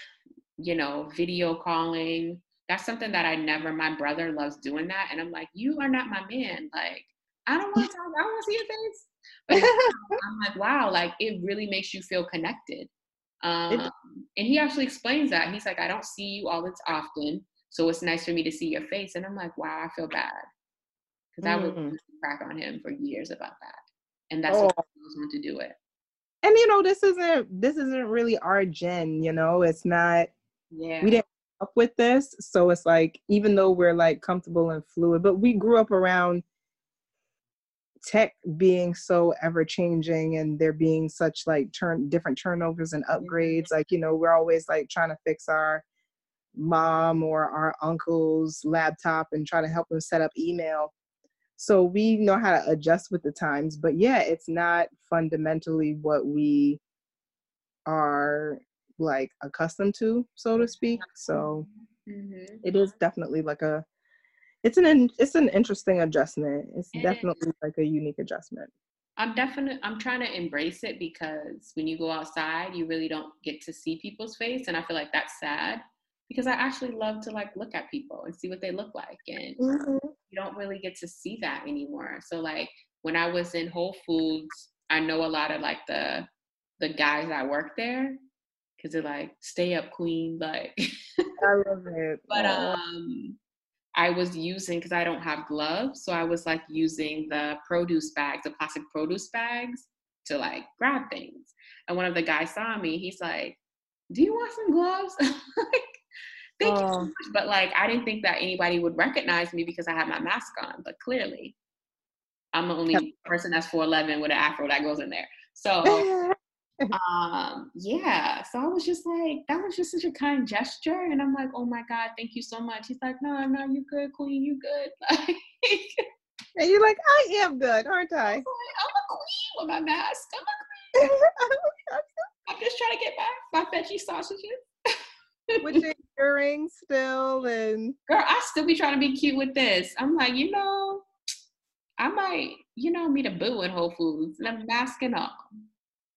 you know, video calling. That's something that I never, my brother loves doing that. And I'm like, you are not my man. Like, I don't want to talk, I don't want to see your face. But I'm like, wow, like it really makes you feel connected. Um, and he actually explains that. He's like, I don't see you all that often. So it's nice for me to see your face. And I'm like, wow, I feel bad. Because I would Mm. really crack on him for years about that. And that's Oh. what knows when to do it. and you know, this isn't this isn't really our gen, you know. It's not Yeah. we didn't up with this. So it's like even though we're like comfortable and fluid, but we grew up around tech being so ever changing and there being such like turn different turnovers and upgrades like you know we're always like trying to fix our mom or our uncle's laptop and try to help them set up email so we know how to adjust with the times but yeah it's not fundamentally what we are like accustomed to so to speak so Mhm. it is definitely like a it's an it's an interesting adjustment it's It is. definitely like a unique adjustment I'm definitely I'm trying to embrace it because when you go outside, you really don't get to see people's face, and I feel like that's sad because I actually love to like look at people and see what they look like, and you don't really get to see that anymore. So like when I was in Whole Foods, I know a lot of like the the guys that work there because they're like, "Stay up, queen," like. i love it but um i was using because i don't have gloves so i was like using the produce bags the plastic produce bags to like grab things and one of the guys saw me he's like do you want some gloves like thank you so much but like i didn't think that anybody would recognize me because i had my mask on but clearly i'm the only person that's 411 with an afro that goes in there. So um yeah so i was just like that was just such a kind gesture and i'm like oh my god thank you so much. He's like no no you good queen you good. Like and you're like i am good aren't i? I'm a queen with my mask. I'm, a queen. I'm just trying to get my my veggie sausages. With your still and girl i still be trying to be cute with this. I'm like you know i might you know meet a boo in whole foods. And i'm masking up.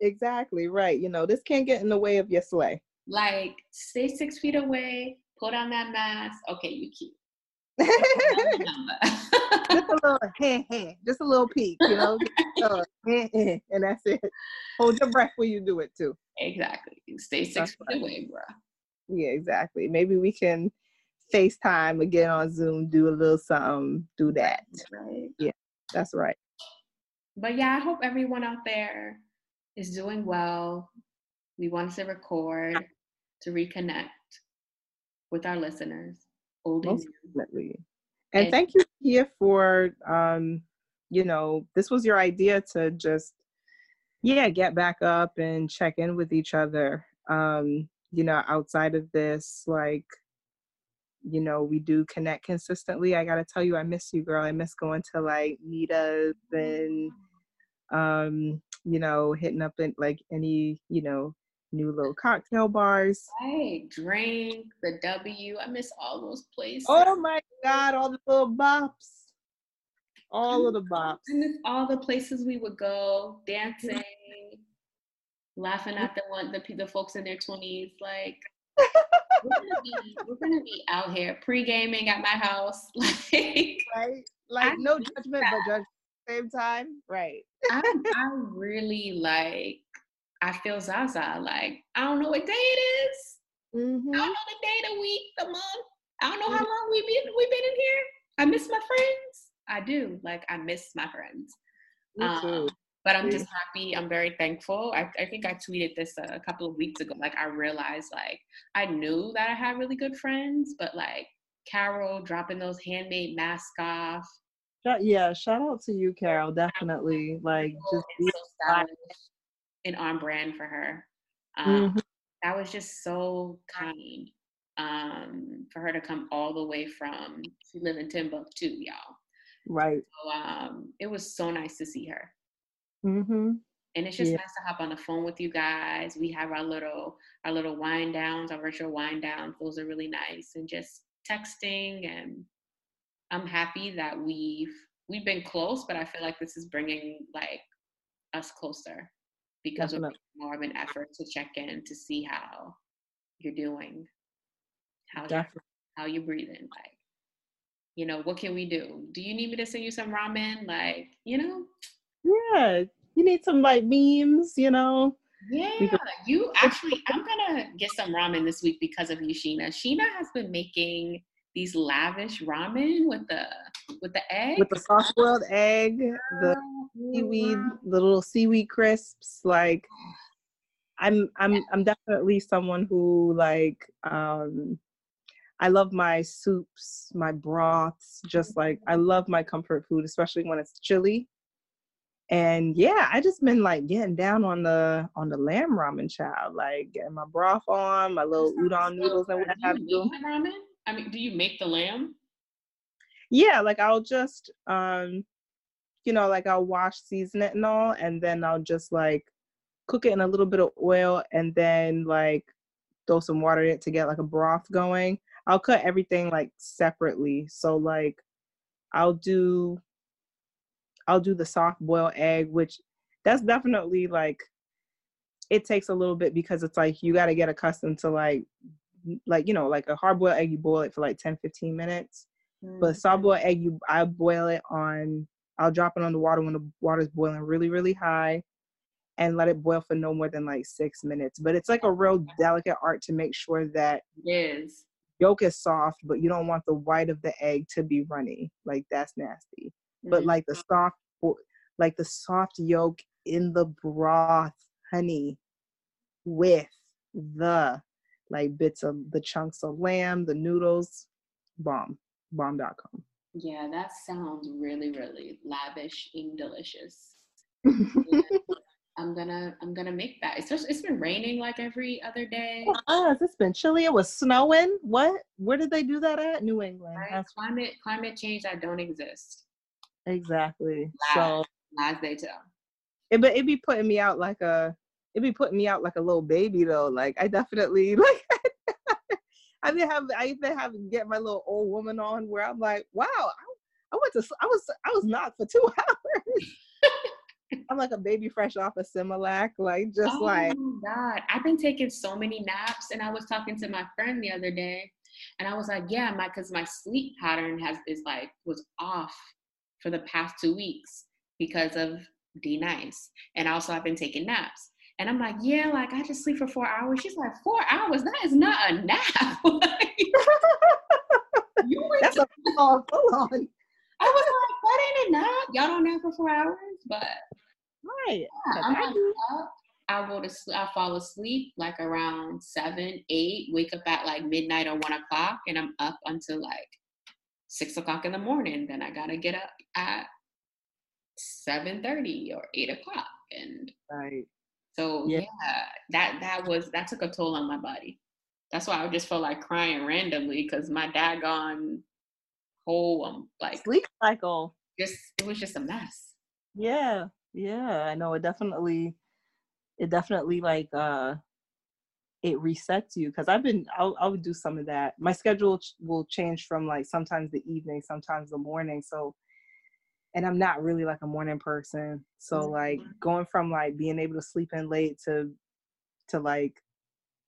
Exactly right. You know this can't get in the way of your sleigh like stay six feet away pull down that mask. Okay you cute. Just a little heh, heh, just a little peek you know? Uh, heh, heh, and that's it. Hold your breath when you do it too. Exactly. Stay six That's feet right. away, bro. Yeah exactly maybe we can facetime or get on zoom do a little something do that Right. Yeah, that's right But yeah, I hope everyone out there is doing well. We wanted to record to reconnect with our listeners, old and definitely. And And- thank you Kia for um, you know, this was your idea to just yeah, get back up and check in with each other. Um, you know, outside of this, like, you know, we do connect consistently. I gotta tell you, I miss you, girl. I miss going to like meetups and um, you know, hitting up in like any, you know, new little cocktail bars. Hey, drink the W. I miss all those places. Oh my god, all the little bops. All of the bops. I miss all the places we would go, dancing, laughing at the one the the folks in their twenties. Like we're gonna be we're gonna be out here pre gaming at my house. Like right? Like no judgment, but judge. same time. Right. I, I really like. I feel Zaza. Like I don't know what day it is. Mm-hmm. I don't know the day, the week, the month. I don't know how long we've been we've been in here. I miss my friends. I do. Like I miss my friends. Me too. Um, but I'm just happy. I'm very thankful. I, I think I tweeted this a, a couple of weeks ago. Like I realized, like I knew that I had really good friends, but like Carol dropping those handmade masks off. Yeah, shout out to you, Carol. Definitely. Like just and so stylish and on brand for her. Um, Mhm. That was just so kind um, for her to come all the way from. She live in Timbuktu, y'all. right. So um, it was so nice to see her. Mm-hmm. and it's just Yeah. nice to hop on the phone with you guys. We have our little our little wind downs, our virtual wind downs. Those are really nice, and just texting. And I'm happy that we've we've been close, but I feel like this is bringing like us closer because we're more of an effort to check in to see how you're doing, how Definitely. how you're breathing, like. You know, what can we do? Do you need me to send you some ramen? Like, you know, Yeah. You need some like memes, you know. Yeah, you actually, I'm gonna get some ramen this week because of you, Sheena. Sheena has been making these lavish ramen with the with the egg. With the soft boiled egg, the seaweed, the little seaweed crisps. Like I'm I'm I'm definitely someone who like um I love my soups, my broths, just like I love my comfort food, especially when it's chilly. And yeah, I just been like getting down on the on the lamb ramen child, like getting my broth on, my little udon noodles and what Do have you ramen? I mean, do you make the lamb? Yeah, like I'll just um you know, like I'll wash, season it and all, and then I'll just like cook it in a little bit of oil and then like throw some water in it to get like a broth going. I'll cut everything like separately. So like I'll do I'll do the soft boiled egg, which that's definitely like it takes a little bit because it's like you got to get accustomed to like like you know like a hard boiled egg you boil it for like 10 15 minutes. But mm. soft boiled egg you i boil it on i'll drop it on the water when the water's boiling really really high and let it boil for no more than like six minutes. But it's like a real delicate art to make sure that is. yolk is soft but you don't want the white of the egg to be runny. Like that's nasty but Mhm. like the soft like the soft yolk in the broth honey with the like bits of the chunks of lamb the noodles bomb bomb.com yeah, that sounds really, really lavish and delicious. I'm gonna, I'm gonna make that. It's just, it's been raining like every other day. Ah, it's been chilly. It was snowing. What? Where did they do that at? New England. Right? That's Climate, climate change that don't exist. Exactly. Lies. So Lies they tell. it but it be putting me out like a it'd be putting me out like a little baby though. Like I definitely like I even have I even have get my little old woman on where I'm like, wow, I, I went to I was I was knocked for two hours. I'm like a baby fresh off a Similac, like just oh like my god, I've been taking so many naps, and I was talking to my friend the other day, and I was like, yeah, my because my sleep pattern has is like was off for the past two weeks because of D-Nice, and also I've been taking naps. And I'm like, yeah, like I just sleep for four hours. She's like, four hours? That is not a nap. Like, you went that's a full full on. I was like, that ain't a nap. Y'all don't nap for four hours, but Right. yeah, I'm up. I'll go to sleep. I'll fall asleep like around seven, eight. Wake up at like midnight or one o'clock, and I'm up until like six o'clock in the morning. Then I gotta get up at seven thirty or eight o'clock, and Right. so yeah. Yeah. that that was that took a toll on my body. That's why I just felt like crying randomly because my daggone whole um like Sleep cycle. just it was just a mess. Yeah, yeah, I know. It definitely, it definitely like uh, it resets you because I've been I'll I'll do some of that. My schedule ch- will change from like sometimes the evening, sometimes the morning. So, and I'm not really like a morning person. So mm-hmm. like going from like being able to sleep in late to to like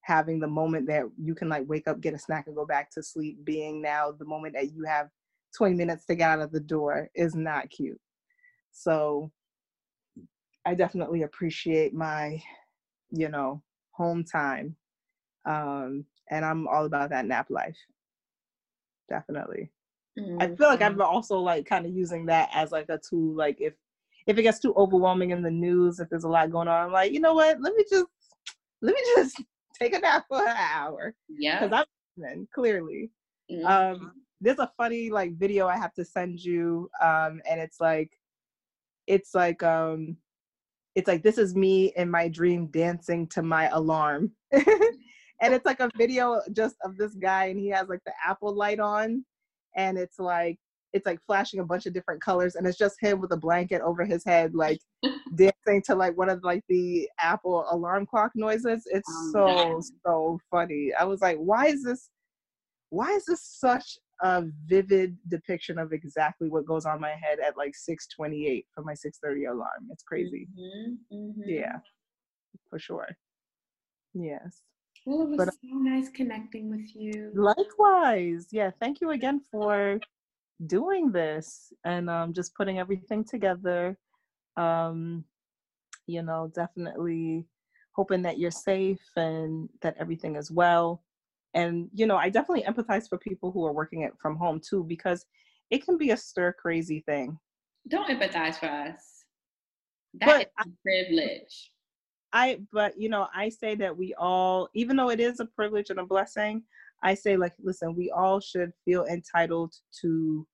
having the moment that you can like wake up, get a snack, and go back to sleep, being now the moment that you have 20 minutes to get out of the door is not cute. So I definitely appreciate my, you know, home time. Um, and I'm all about that nap life. Definitely. Mm-hmm. I feel like I'm also like kind of using that as like a tool. Like if if it gets too overwhelming in the news, if there's a lot going on, I'm like, you know what? Let me just let me just take a nap for an hour. Yeah. Because I'm clearly. Mm-hmm. Um, there's a funny like video I have to send you, um, and it's like, it's like um, it's like this is me in my dream dancing to my alarm, and it's like a video just of this guy, and he has like the Apple light on, and it's like it's like flashing a bunch of different colors and it's just him with a blanket over his head like dancing to like one of like the apple alarm clock noises. It's oh, so so funny. I was like why is this why is this such a vivid depiction of exactly what goes on my head at like 628 for my 630 alarm? It's crazy. Mm-hmm, mm-hmm. yeah. For sure. Yes well, it was but, so nice connecting with you. Likewise. Yeah. Thank you again for doing this and um, just putting everything together. Um, you know, definitely hoping that you're safe and that everything is well. And, you know, I definitely empathize for people who are working it from home too, because it can be a stir crazy thing. Don't empathize for us. That but is privilege. I, but you know, I say that we all, even though it is a privilege and a blessing, I say, like, listen, we all should feel entitled to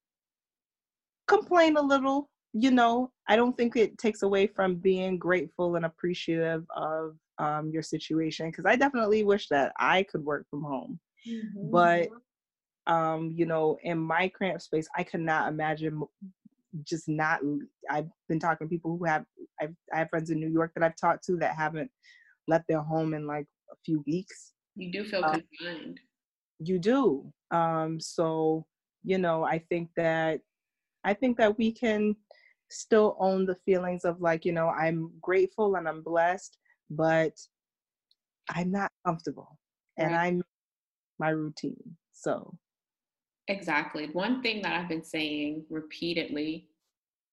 complain a little. You know, I don't think it takes away from being grateful and appreciative of um, your situation because I definitely wish that I could work from home. Mm-hmm. But, um, you know, in my cramped space, I could not imagine just not. I've been talking to people who have, I've, I have friends in New York that I've talked to that haven't left their home in like a few weeks. You do feel um, confined you do um so you know i think that i think that we can still own the feelings of like you know i'm grateful and i'm blessed but i'm not comfortable and i'm my routine so exactly one thing that i've been saying repeatedly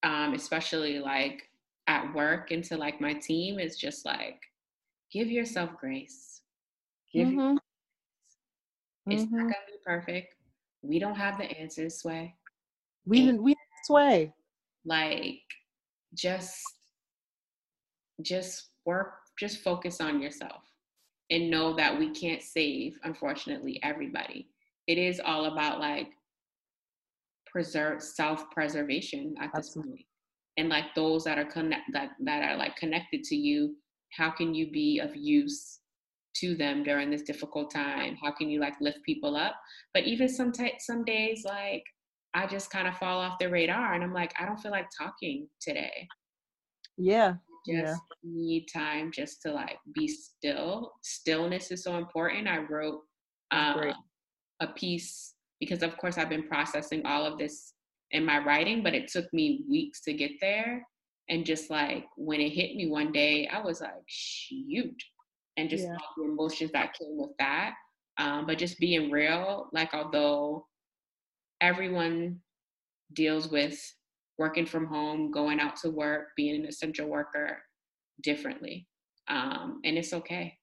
um especially like at work and to like my team is just like give yourself grace give mm-hmm. It's mm-hmm. not gonna be perfect. We don't have the answers, Sway. We we sway. Like just just work, just focus on yourself and know that we can't save, unfortunately, everybody. It is all about like preserve self-preservation at this Absolutely. point. And like those that are connect that, that are like connected to you, how can you be of use to them during this difficult time? How can you like lift people up? But even some t- some days, like I just kind of fall off the radar, and I'm like, I don't feel like talking today. Yeah, just yeah. need time just to like be still. Stillness is so important. I wrote um, a piece because, of course, I've been processing all of this in my writing, but it took me weeks to get there. And just like when it hit me one day, I was like, shoot, and just yeah. all the emotions that came with that. Um, but just being real, like although everyone deals with working from home, going out to work, being an essential worker differently. Um, and it's okay.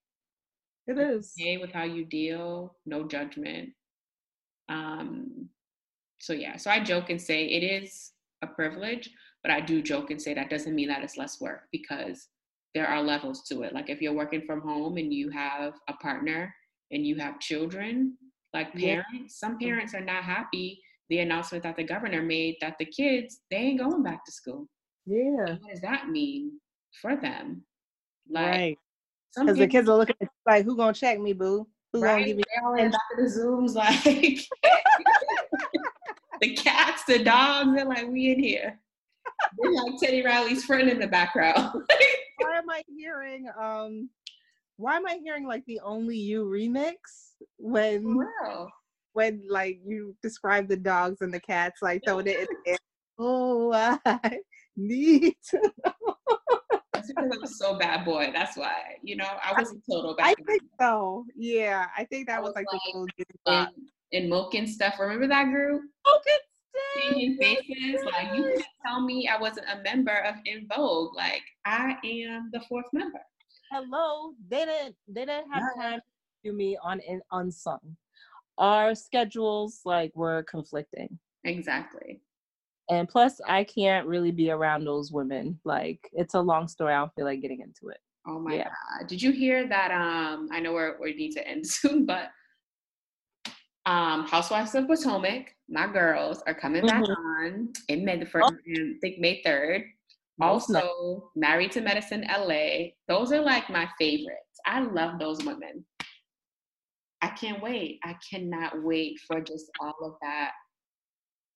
It is. okay with how you deal, no judgment. Um, so yeah, so I joke and say it is a privilege, but I do joke and say that doesn't mean that it's less work because there are levels to it. Like if you're working from home and you have a partner and you have children, like parents, yeah. some parents are not happy the announcement that the governor made that the kids they ain't going back to school. Yeah. And what does that mean for them? Like right. because the kids are looking at like who gonna check me, boo? Who right? gonna give me they all in back of the zooms like the cats, the dogs, they're like, we in here. They're like Teddy Riley's friend in the background. why am I hearing um why am I hearing like the only you remix when wow. when like you describe the dogs and the cats like throwing it in Oh I need to know. Because I was so bad boy. That's why. You know, I was a total bad I think so. Yeah. I think that I was, was, like, like the little in, in Milk and stuff. Remember that group? Milk Changing faces. Like you can't tell me I wasn't a member of En Vogue. Like I am the fourth member. Hello. They didn't they didn't have time to do me on in unsung. Our schedules like were conflicting. Exactly. And plus I can't really be around those women. Like it's a long story. I don't feel like getting into it. Oh my yeah. god. Did you hear that um I know we're we need to end soon, but um, Housewives of Potomac, my girls are coming back mm-hmm. on in May the first, oh. I think May third. Also, Married to Medicine LA. Those are like my favorites. I love those women. I can't wait. I cannot wait for just all of that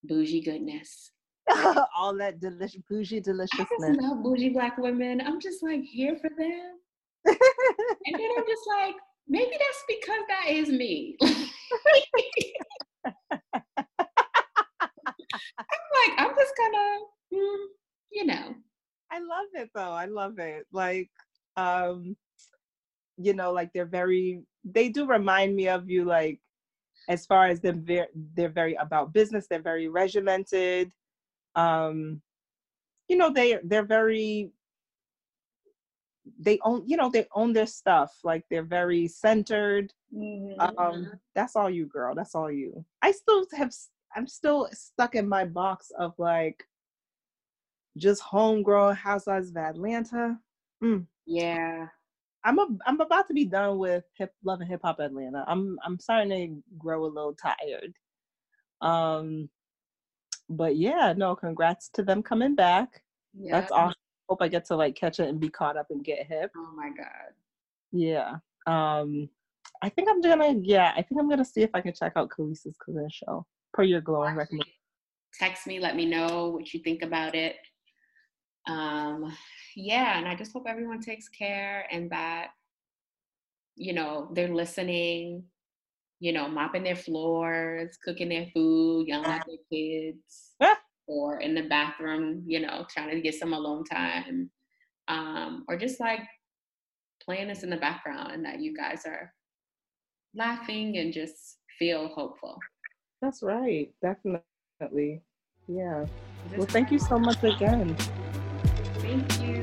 bougie goodness. all that delicious bougie deliciousness. I just love bougie black women. I'm just like here for them. and then I'm just like, maybe that's because that is me. I'm like, I'm just gonna, mm, you know. I love it though. I love it. Like, um, you know, like they're very. They do remind me of you, like, as far as them. Very, they're very about business. They're very regimented. Um, you know, they they're very they own you know they own their stuff like they're very centered mm-hmm. um that's all you girl that's all you. I still have i'm still stuck in my box of like just homegrown housewives of atlanta. Mm. yeah. I'm a, i'm about to be done with hip love and hip hop atlanta. I'm i'm starting to grow a little tired. Um but yeah no congrats to them coming back yeah. that's awesome hope I get to like catch it and be caught up and get hip. Oh my god. Yeah. Um I think I'm gonna yeah, I think I'm gonna see if I can check out Kelis's cousin show per your glowing recommendation. Text me, let me know what you think about it. Um yeah, and I just hope everyone takes care and that you know they're listening, you know, mopping their floors, cooking their food, yelling at their kids or in the bathroom, you know, trying to get some alone time, um, or just like playing this in the background and that you guys are laughing and just feel hopeful. That's right. Definitely. Yeah. Well, thank you so much again. Thank you.